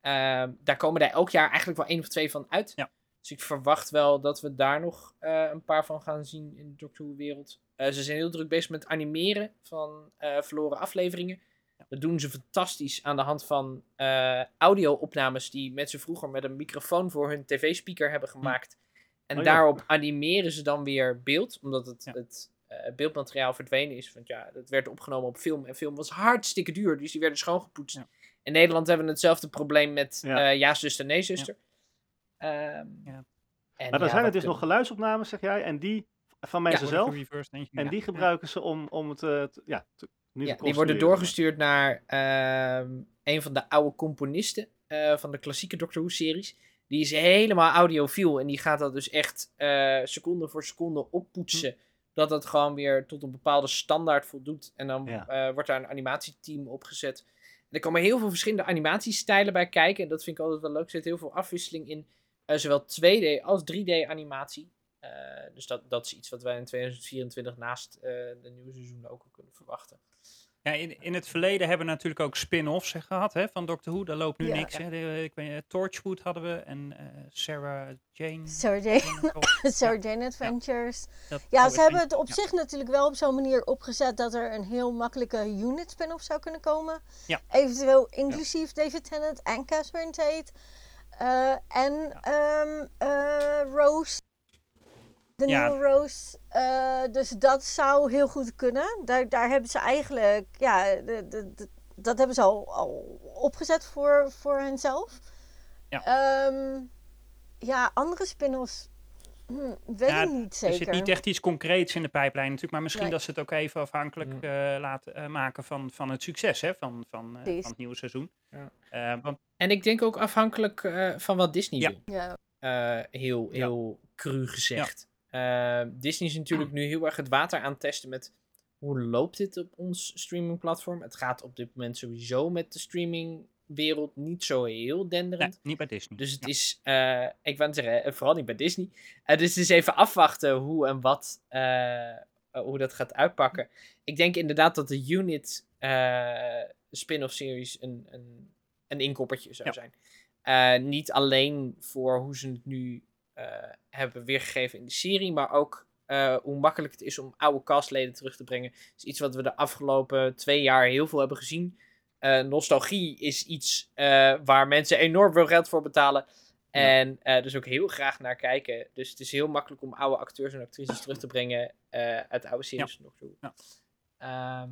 Ehm, daar komen er elk jaar eigenlijk wel één of twee van uit. Ja. Dus ik verwacht wel dat we daar nog een paar van gaan zien in de Doctor Who wereld. Ze zijn heel druk bezig met animeren van verloren afleveringen. Dat doen ze fantastisch aan de hand van eh audio-opnames die mensen vroeger met een microfoon voor hun tv-speaker hebben gemaakt. En Oh ja. daarop animeren ze dan weer beeld, omdat het, Ja. het eh, beeldmateriaal verdwenen is. Want ja, dat werd opgenomen op film en film was hartstikke duur, dus die werden schoongepoetst. Ja. In Nederland hebben we hetzelfde probleem met Ja. ja, ja zuster, nee zuster. Ja. en Maar dan zijn er wat dus nog geluidsopnames, zeg jij, en die van mensen zelf. En die gebruiken ze om, om het ja, te, Ja, die worden doorgestuurd naar ehm, een van de oude componisten eh, van de klassieke Doctor Who-series. Die is helemaal audiofiel en die gaat dat dus echt eh, seconde voor seconde oppoetsen. Dat het gewoon weer tot een bepaalde standaard voldoet. En dan Ja. eh, wordt daar een animatieteam opgezet. En er komen heel veel verschillende animatiestijlen bij kijken. En dat vind ik altijd wel leuk. Er zit heel veel afwisseling in. zowel 2D als 3D animatie. Dus dat, dat is iets wat wij in 2024 naast de nieuwe seizoenen ook al kunnen verwachten. Ja, in, in het verleden hebben we natuurlijk ook spin-offs gehad hè, van Doctor Who. Daar loopt nu Ja. niks. Hè. De- ik weet, niet, Torchwood hadden we en eh, Sarah Jane. Sarah Jane. [LAUGHS] Sarah Adventures. Dat- Ja, oh, ze hebben het op zich natuurlijk wel op zo'n manier opgezet dat er een heel makkelijke unit spin-off zou kunnen komen. Eventueel inclusief David Tennant en Catherine Tate. Eh, en ehm, eh, Rose. De Ja. nieuwe Rose. Eh, dus dat zou heel goed kunnen. Daar, daar hebben ze eigenlijk, ja, de, de, de- dat hebben ze al, al opgezet voor, voor henzelf. Ja. Ehm, ja, andere spin-offs. Hm, weet Ja, ik niet zeker. Er zit niet echt iets concreets in de pijplijn natuurlijk, maar misschien Nee. dat ze het ook even afhankelijk eh, laten eh, maken van, van het succes hè, van, van, eh, van het nieuwe seizoen. Ja. Eh, want En ik denk ook afhankelijk eh, van wat Disney Ja. wil. Ja. Eh, heel, Ja. heel cru gezegd. Eh, Disney is natuurlijk nu heel erg het water aan het testen met hoe loopt dit op ons streamingplatform. Het gaat op dit moment sowieso met de streamingwereld niet zo heel nee, denderend. niet bij Disney. Dus het Ja. is, eh, ik wou zeggen, eh, vooral niet bij Disney. Eh, dus het is even afwachten hoe en wat, hoe dat gaat uitpakken. Ik denk inderdaad dat de Unit spin-off series een, een, een inkoppertje zou Ja. zijn. Niet alleen voor hoe ze het nu hebben weergegeven in de serie, maar ook eh, hoe makkelijk het is om oude castleden terug te brengen. Is iets wat we de afgelopen twee jaar heel veel hebben gezien. Eh, nostalgie is iets eh, waar mensen enorm veel geld voor betalen. En eh, dus ook heel graag naar kijken. Dus het is heel makkelijk om oude acteurs en actrices terug te brengen eh, uit de oude series Who. Ja. Ehm,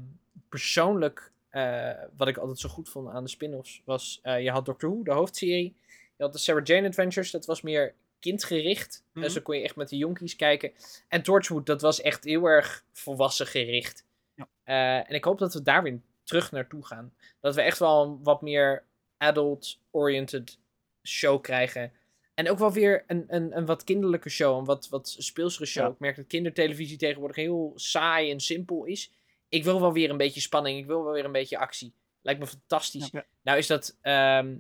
persoonlijk, eh, wat ik altijd zo goed vond aan de spin-offs, was eh, je had Doctor Who, de hoofdserie. Je had de Sarah Jane Adventures, dat was meer kindgericht. Mhm. Dus dan kon je echt met de jonkies kijken. En Torchwood, dat was echt heel erg volwassen gericht. Ja. Eh, en ik hoop dat we daar weer terug naartoe gaan. Dat we echt wel een wat meer adult-oriented show krijgen. En ook wel weer een, een, een wat kinderlijke show, een wat, wat speelsere show. Ja. Ik merk dat kindertelevisie tegenwoordig heel saai en simpel is. Ik wil wel weer een beetje spanning, ik wil wel weer een beetje actie. Lijkt me fantastisch. Ja. Nou is dat ehm,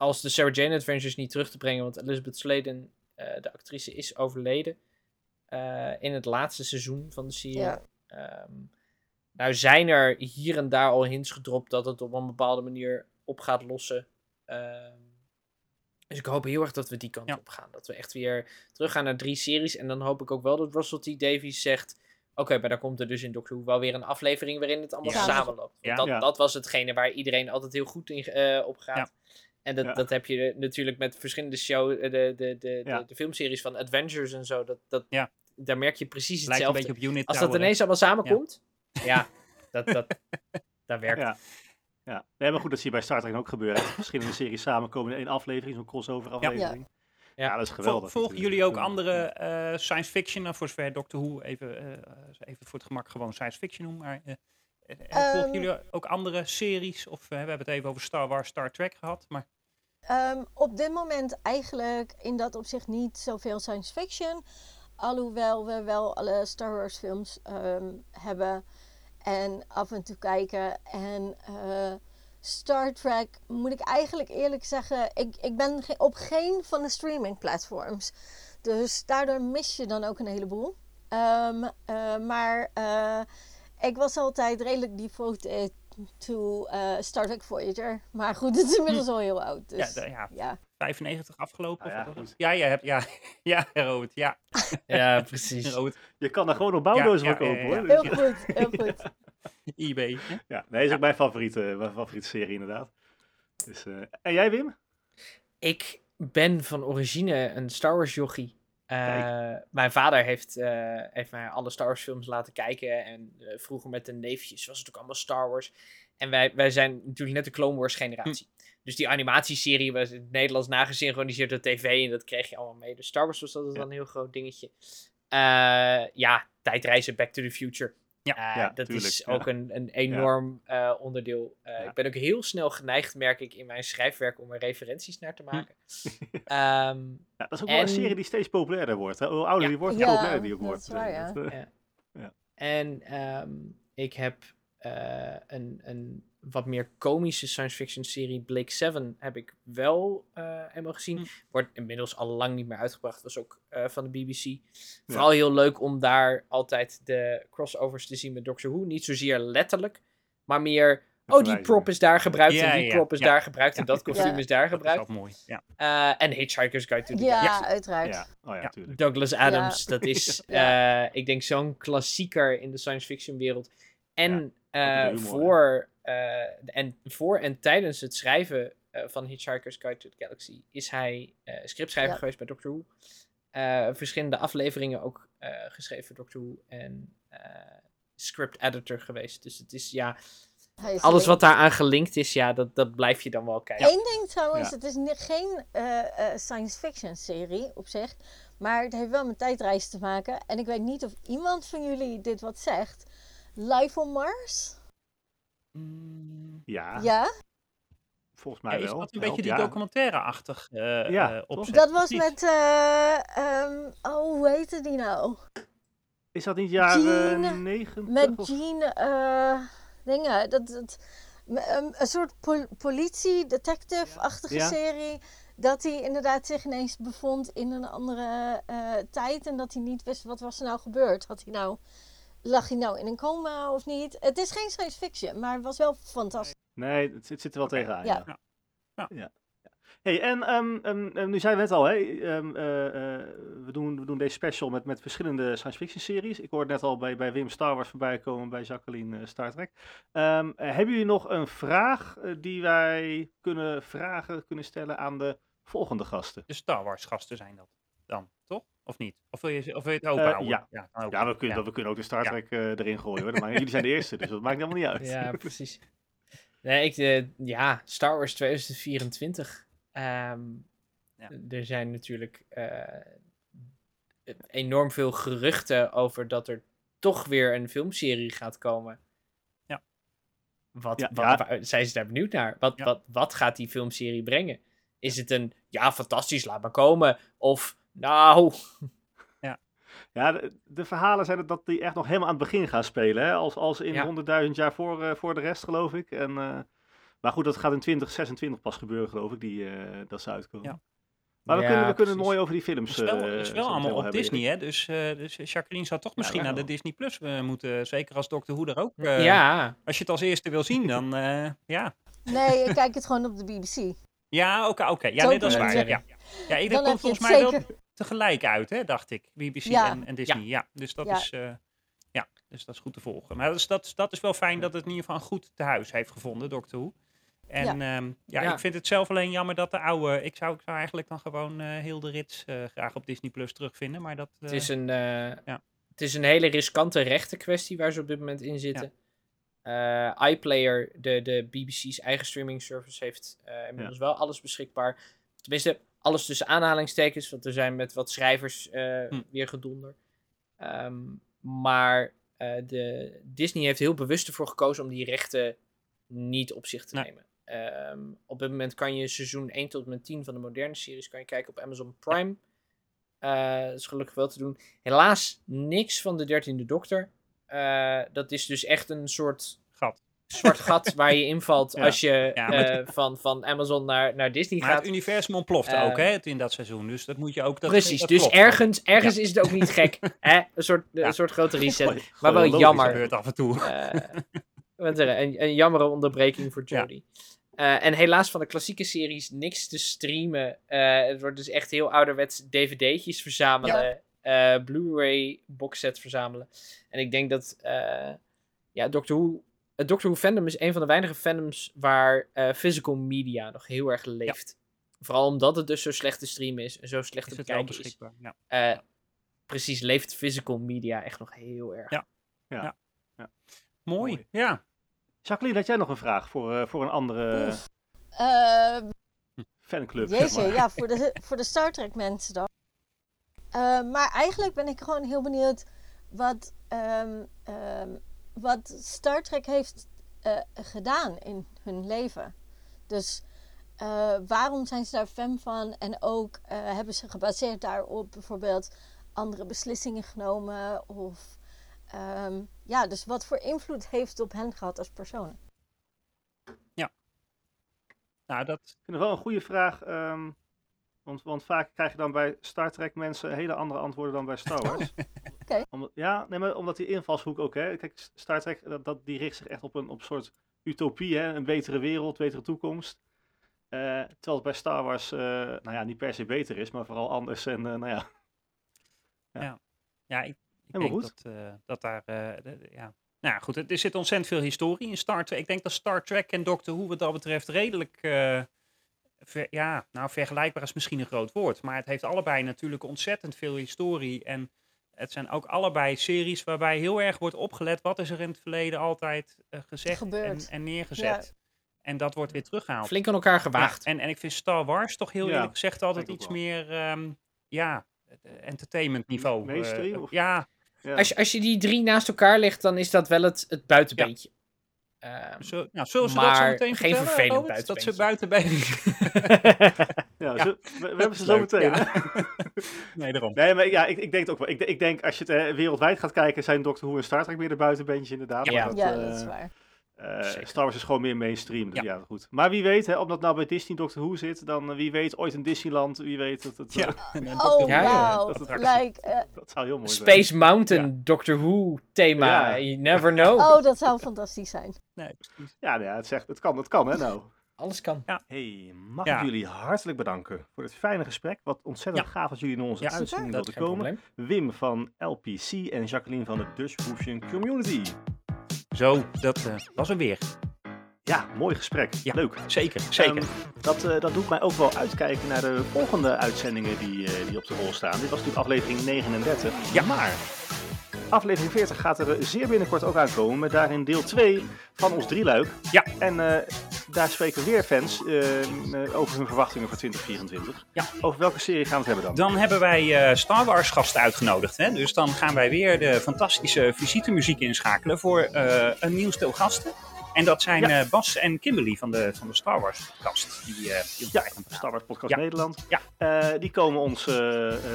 als de Sarah Jane Adventures niet terug te brengen, want Elizabeth Sladen, eh, de actrice, is overleden eh, in het laatste seizoen van de serie. Ja. Ehm, nou zijn er hier en daar al hints gedropt dat het op een bepaalde manier op gaat lossen. Ehm, dus ik hoop heel erg dat we die kant Ja. op gaan. Dat we echt weer teruggaan naar drie series. En dan hoop ik ook wel dat Russell T. Davies zegt... Oké, maar dan komt er dus in Doctor Who wel weer een aflevering waarin het allemaal Ja. samenloopt. Want Ja. dat, Ja. dat was hetgene waar iedereen altijd heel goed in eh, op gaat. En dat, Ja. dat heb je natuurlijk met verschillende show, eh, de, de, de, Ja. de, filmseries van Adventures en zo. Dat, dat, Ja. Daar merk je precies lijkt een hetzelfde. beetje op Unit Als dat Tower, ineens allemaal samenkomt, ja, [LAUGHS] dat, dat, dat werkt. Ja. Ja. Nee, maar goed, dat zie je bij Star Trek ook gebeuren. [LAUGHS] Verschillende series samenkomen in één aflevering, zo'n crossover aflevering. Ja, Ja. dat is Vol- geweldig. volgen jullie ook Ja. andere eh, science fiction, nou, voor zover Doctor Who even, eh, even voor het gemak gewoon science fiction noemen, maar [LAUGHS] volgen Ehm. jullie ook andere series? Of eh, we hebben het even over Star Wars, Star Trek gehad, maar Ehm, op dit moment eigenlijk in dat opzicht niet zoveel science fiction. Alhoewel we wel alle Star Wars films ehm, hebben en af en toe kijken. En eh, Star Trek moet ik eigenlijk eerlijk zeggen, ik, ik ben op geen van de streaming platforms. Dus daardoor mis je dan ook een heleboel. Eh, maar ik was altijd redelijk devoted to eh, Star Trek Voyager. Maar goed, het is inmiddels al heel oud. Dus, ja, de- ja, ja. 95 afgelopen. Nou ja, goed. ja, je hebt, ja, [LAUGHS] ja, Robert, ja, [LAUGHS] Ja, precies. [LAUGHS] Robert, Je kan daar gewoon op bouwdozen Ja, ja, verkopen ja, ja, hoor. ja. Heel goed, heel goed. eBay. Ja, nee, is ook mijn favoriete, mijn favoriete serie inderdaad. Dus, eh, en jij Wim? Ik ben van origine een Star Wars jochie. Eh, mijn vader heeft, eh, heeft mij alle Star Wars films laten kijken. En eh, vroeger met de neefjes was het ook allemaal Star Wars. En wij, wij zijn natuurlijk net de Clone Wars generatie. Dus die animatieserie was in het Nederlands nagesynchroniseerd door tv. En dat kreeg je allemaal mee. Dus Star Wars was altijd Ja. wel een heel groot dingetje. Ja, tijdreizen, Back to the Future. Ja. Eh, Ja, dat tuurlijk, is ja. ook een, een enorm eh, onderdeel. Eh, Ja. Ik ben ook heel snel geneigd, merk ik, in mijn schrijfwerk om er referenties naar Hm. te maken. [LAUGHS] Ehm, Ja, dat is ook wel een En- serie die steeds populairder wordt. Hè? Hoe ouder Ja. die wordt, hoe Ja, populairder die ook wordt. waar, ja. Dat, En ehm, ik heb eh, een, een wat meer komische science fiction serie, Blake Seven, heb ik wel eh helemaal gezien. Hm. Wordt inmiddels al lang niet meer uitgebracht. Was ook eh, van de BBC. Vooral heel leuk om daar altijd de crossovers te zien met Doctor Who. Niet zozeer letterlijk, maar meer... Oh, die prop is daar gebruikt Ja, en die ja, prop is daar gebruikt en dat kostuum Ja. is daar Dat is gebruikt. ook mooi. Ja. Eh, en Hitchhiker's Guide to the Ja, Galaxy. uiteraard. ja. Oh ja, Ja. tuurlijk. Douglas Adams, dat is, [LAUGHS] Ja. eh, ik denk, zo'n klassieker in de science fiction wereld. En, Eh, humor, voor, eh, en voor en tijdens het schrijven eh, van Hitchhiker's Guide to the Galaxy is hij scriptschrijver Ja. geweest bij Doctor Who. Verschillende afleveringen ook geschreven voor Doctor Who en script editor geweest. Dus het is ja, is alles wat daaraan gelinkt is, ja, dat, dat blijf je dan wel kijken. Eén ding trouwens, Ja. het is geen science fiction serie op zich, maar het heeft wel met tijdreis te maken. En ik weet niet of iemand van jullie dit wat zegt. Life on Mars? Mm, Ja, Ja, volgens ja, mij is wel. dat een beetje die ja. documentaire-achtig eh Ja, eh, dat was met, eh, ehm, oh hoe heette die nou? Is dat niet jaren Gene- 90? Met of- Gene, eh, dingen, dat, dat, m- een, een soort pol- politie-detective-achtige Ja. serie. Dat hij inderdaad zich ineens bevond in een andere eh, tijd. En dat hij niet wist wat was er nou gebeurd. Had hij nou, lag hij nou in een coma of niet? Het is geen science fiction, maar het was wel fantastisch. Nee, het, het zit er wel tegenaan. Ja. Ja. Ja. Ja. Hey, en ehm, ehm, ehm, nu zijn we net al, hè, ehm, eh, eh, we, doen, we doen deze special met, met verschillende science fiction series. Ik hoorde net al bij, bij Wim Star Wars voorbij komen, bij Jacqueline eh, Star Trek. Hebben jullie nog een vraag die wij kunnen vragen, kunnen stellen aan de volgende gasten? De Star Wars gasten zijn dat dan, toch? Of niet? Of wil je, of wil je het open Eh, houden? ja. ja, we kunnen, Ja. we kunnen ook de Star. Trek eh, erin gooien. Hoor. Maakt- [LAUGHS] jullie zijn de eerste, dus dat maakt helemaal niet uit. Ja, [LAUGHS] precies. Nee, ik, eh, ja, Star Wars 2024. Ehm, Ja. Er zijn natuurlijk enorm veel geruchten over dat er toch weer een filmserie gaat komen. Ja. Wat, Ja, wat, ja. waar- zijn ze daar benieuwd naar? Wat, Ja. wat, wat gaat die filmserie brengen? Is het een, ja, fantastisch, laat maar komen. Of, nou, [LAUGHS] Ja, de, de verhalen zijn dat die echt nog helemaal aan het begin gaan spelen. Hè? Als, als in Ja. 100.000 jaar voor, eh, voor de rest, geloof ik. En, eh, maar goed, dat gaat in 2026 pas gebeuren, geloof ik, die, eh, dat ze uitkomen. Ja. Maar we Ja, kunnen, we kunnen mooi over die films. Het is wel, eh, het is zo wel meteen allemaal op hebben, Disney, hè? Dus, eh, dus Jacqueline zou toch misschien wel. naar de Disney Plus moeten. Zeker als Doctor Who er ook. eh, ja. Als je het als eerste wil zien, dan eh, ja. Nee, ik kijk het gewoon op de BBC. Ja, oké, oké. Ja, nee, dat is waar. Ja, ja. ja ik heb komt je volgens het mij wel. Tegelijk uit, hè, dacht ik. BBC Ja. en, en Disney. Ja. dus dat Ja. is. eh, ja, dus dat is goed te volgen. Maar dat is, dat, dat is wel fijn dat het in ieder geval een goed tehuis heeft gevonden, Doctor Who. En ja, ja, Ja. ik vind het zelf alleen jammer dat de oude... Ik zou, ik zou eigenlijk dan gewoon eh, heel de rits eh, graag op Disney Plus terugvinden. Maar dat... Het is, een, eh, ja. het is een hele riskante rechtenkwestie waar ze op dit moment in zitten. Eh, iPlayer, de, de BBC's eigen streaming service, heeft eh, inmiddels wel alles beschikbaar. Tenminste, alles tussen aanhalingstekens, want er zijn met wat schrijvers eh, Hm. weer gedonder. Ehm, maar eh, de, Disney heeft heel bewust ervoor gekozen om die rechten niet op zich te Nee. nemen. Ehm, op dit moment kan je seizoen 1 tot en met 10 van de moderne series kan je kijken op Amazon Prime. Eh, dat is gelukkig wel te doen. Helaas niks van de dertiende dokter. Dat is dus echt een soort. Zwart gat waar je invalt Ja. als je Ja, maar eh, van, van Amazon naar, naar Disney Maar gaat. het universum ontploft Eh, ook, hè, het in dat seizoen. Dus dat moet je ook... Dat, Precies, dat dus klopt. ergens, ergens is het ook niet gek. [LAUGHS] hè? Een, soort, Ja. een soort grote reset. Maar wel jammer. gebeurt af en toe. Eh, wat zeggen, een, een jammere onderbreking voor Ja. Jodie. Eh, en helaas van de klassieke series niks te streamen. Eh, het wordt dus echt heel ouderwets dvd'tjes verzamelen. eh, Blu-ray boxset verzamelen. En ik denk dat eh ja, Doctor Who... Het Doctor Who fandom is een van de weinige fandoms waar eh, physical media nog heel erg leeft. Vooral omdat het dus zo slecht te streamen is en zo slecht Is te bekijken is. Ja. Eh, precies, leeft physical media echt nog heel erg. Ja. Ja. Mooi. Mooi. Ja. Jacqueline, had jij nog een vraag voor, eh, voor een andere Oef. Eh, fanclub? zeg maar? ja, voor de, voor de Star Trek mensen dan. Eh, maar eigenlijk ben ik gewoon heel benieuwd wat, ehm, ehm, wat Star Trek heeft eh, gedaan in hun leven. Dus eh, waarom zijn ze daar fan van? En ook eh, hebben ze gebaseerd daarop bijvoorbeeld andere beslissingen genomen? Of ehm, ja, dus wat voor invloed heeft het op hen gehad als personen? Nou, dat... Ik vind het wel een goede vraag. ehm, want, want vaak krijg je dan bij Star Trek mensen hele andere antwoorden dan bij Star [LAUGHS] Wars. Ja, nee, maar omdat die invalshoek ook, hè. Kijk, Star Trek, dat, dat, die richt zich echt op een op een soort utopie, hè. Een betere wereld, betere toekomst. Eh, terwijl het bij Star Wars, eh, nou ja, niet per se beter is, maar vooral anders. En eh, nou ja, Ja, ik, ik Helemaal denk goed. dat, eh, dat daar... eh, de- de- ja. Nou ja, goed, er zit ontzettend veel historie in Star Trek. Ik denk dat Star Trek en Doctor Who wat dat betreft redelijk... eh, ver- ja, nou vergelijkbaar is misschien een groot woord. Maar het heeft allebei natuurlijk ontzettend veel historie. En het zijn ook allebei series waarbij heel erg wordt opgelet... wat is er in het verleden altijd eh, gezegd en, en neergezet. En dat wordt weer teruggehaald. Flink aan elkaar Ja, gewaagd. en, en ik vind Star Wars toch heel Ja, eerlijk gezegd altijd iets wel. meer... ehm, ja, eh, entertainment niveau. Mainstream, of? ja, ja. Als je, als je die drie naast elkaar legt, dan is dat wel het, het buitenbeentje. Ehm, Zo, nou, zullen ze dat zo Maar meteen geen vertellen, vervelend Robert? Dat ze buiten [LAUGHS] ja, ja. zo- we, we hebben ze leuk, zo meteen. ja. [LAUGHS] nee, daarom. Nee, maar ja, ik, ik denk het ook wel. Ik, ik denk als je het eh, wereldwijd gaat kijken, zijn Doctor Who en Star Trek meer de buitenbeentjes inderdaad. Ja. Maar ja, eh, dat is waar. Eh. Star Wars is gewoon meer mainstream. Dus Ja. ja. goed. Maar wie weet, hè, omdat nou bij Disney Doctor Who zit, dan eh, wie weet ooit in Disneyland, wie weet dat het. Ja. eh, [LAUGHS] Oh, Ja, ja, dat het Like, eh, dat zou heel mooi zijn. Space Mountain, Doctor Who thema. Ja. You never know. oh, dat zou fantastisch zijn. Nee, precies. Ja, nou ja, het, zegt, het kan, het kan hè nou. Alles kan. Hey, mag Ja. ik jullie hartelijk bedanken voor het fijne gesprek. Wat ontzettend Ja. gaaf dat jullie naar onze Ja. uitzending wilden komen. probleem. Wim van LPC en Jacqueline van de Dutch Fusion Community. Zo, dat eh, was hem weer. Ja, mooi gesprek. Ja. Leuk. Zeker, zeker. Ehm, dat, eh, dat doet mij ook wel uitkijken naar de volgende uitzendingen die, eh, die op de rol staan. Dit was natuurlijk aflevering 39. Ja. Maar aflevering 40 gaat er eh, zeer binnenkort ook aankomen. Met daarin deel 2 van ons drieluik. Ja. En eh, daar spreken weer fans eh, over hun verwachtingen voor 2024. Ja. Over welke serie gaan we het hebben dan? Dan hebben wij Star Wars gasten uitgenodigd. Hè? Dus dan gaan wij weer de fantastische visitemuziek inschakelen voor een nieuw stel gasten. En dat zijn Ja. eh, Bas en Kimberly van de, van de Star Wars kast. Die, eh die Ja. Star Wars Podcast Ja. Nederland. Ja. Eh, die komen ons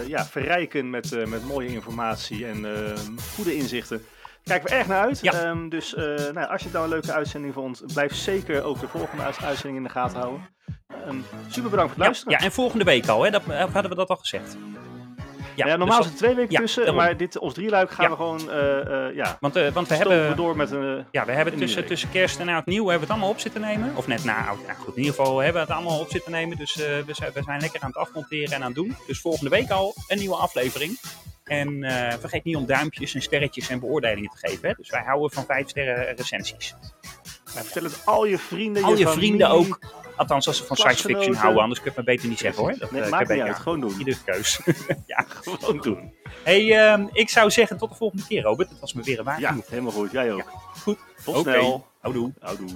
ja, verrijken met, met mooie informatie en eh, goede inzichten. Kijken we erg naar uit. Ja. Ehm, dus nou, als je het nou een leuke uitzending vond, blijf zeker ook de volgende uit- uitzending in de gaten houden. Ehm, super bedankt voor het luisteren. ja, en volgende week al, hè? Dat, hadden we dat al gezegd? Ja, normaal dus is er twee weken ja, tussen, daarom. maar dit, ons drieluik gaan we gewoon, eh, eh, ja, Want, eh, want we hebben... door met een... Ja, we hebben tussen, tussen kerst en oud nieuw hebben we het allemaal op zitten nemen. Of net na oud. Nou goed, in ieder geval hebben we het allemaal op zitten nemen. Dus we, zijn, we zijn lekker aan het afmonteren en aan het doen. Dus volgende week al een nieuwe aflevering. En vergeet niet om duimpjes en sterretjes en beoordelingen te geven. Hè? Dus wij houden van vijf sterren recensies. Nou, vertel het al je vrienden, Al je vrienden ook. Althans, als ze van science fiction houden. Anders kun je het maar beter niet zeggen hoor. Dat Nee, eh, maakt niet je- uit, gewoon doen. Iedere keus. [LAUGHS] ja, Gewoon doen. hey, ehm, ik zou zeggen tot de volgende keer Robert. Het was me weer een waar. Ja, helemaal goed. Jij ook. Goed. Tot Oké. snel. Houdoe. Houdoe.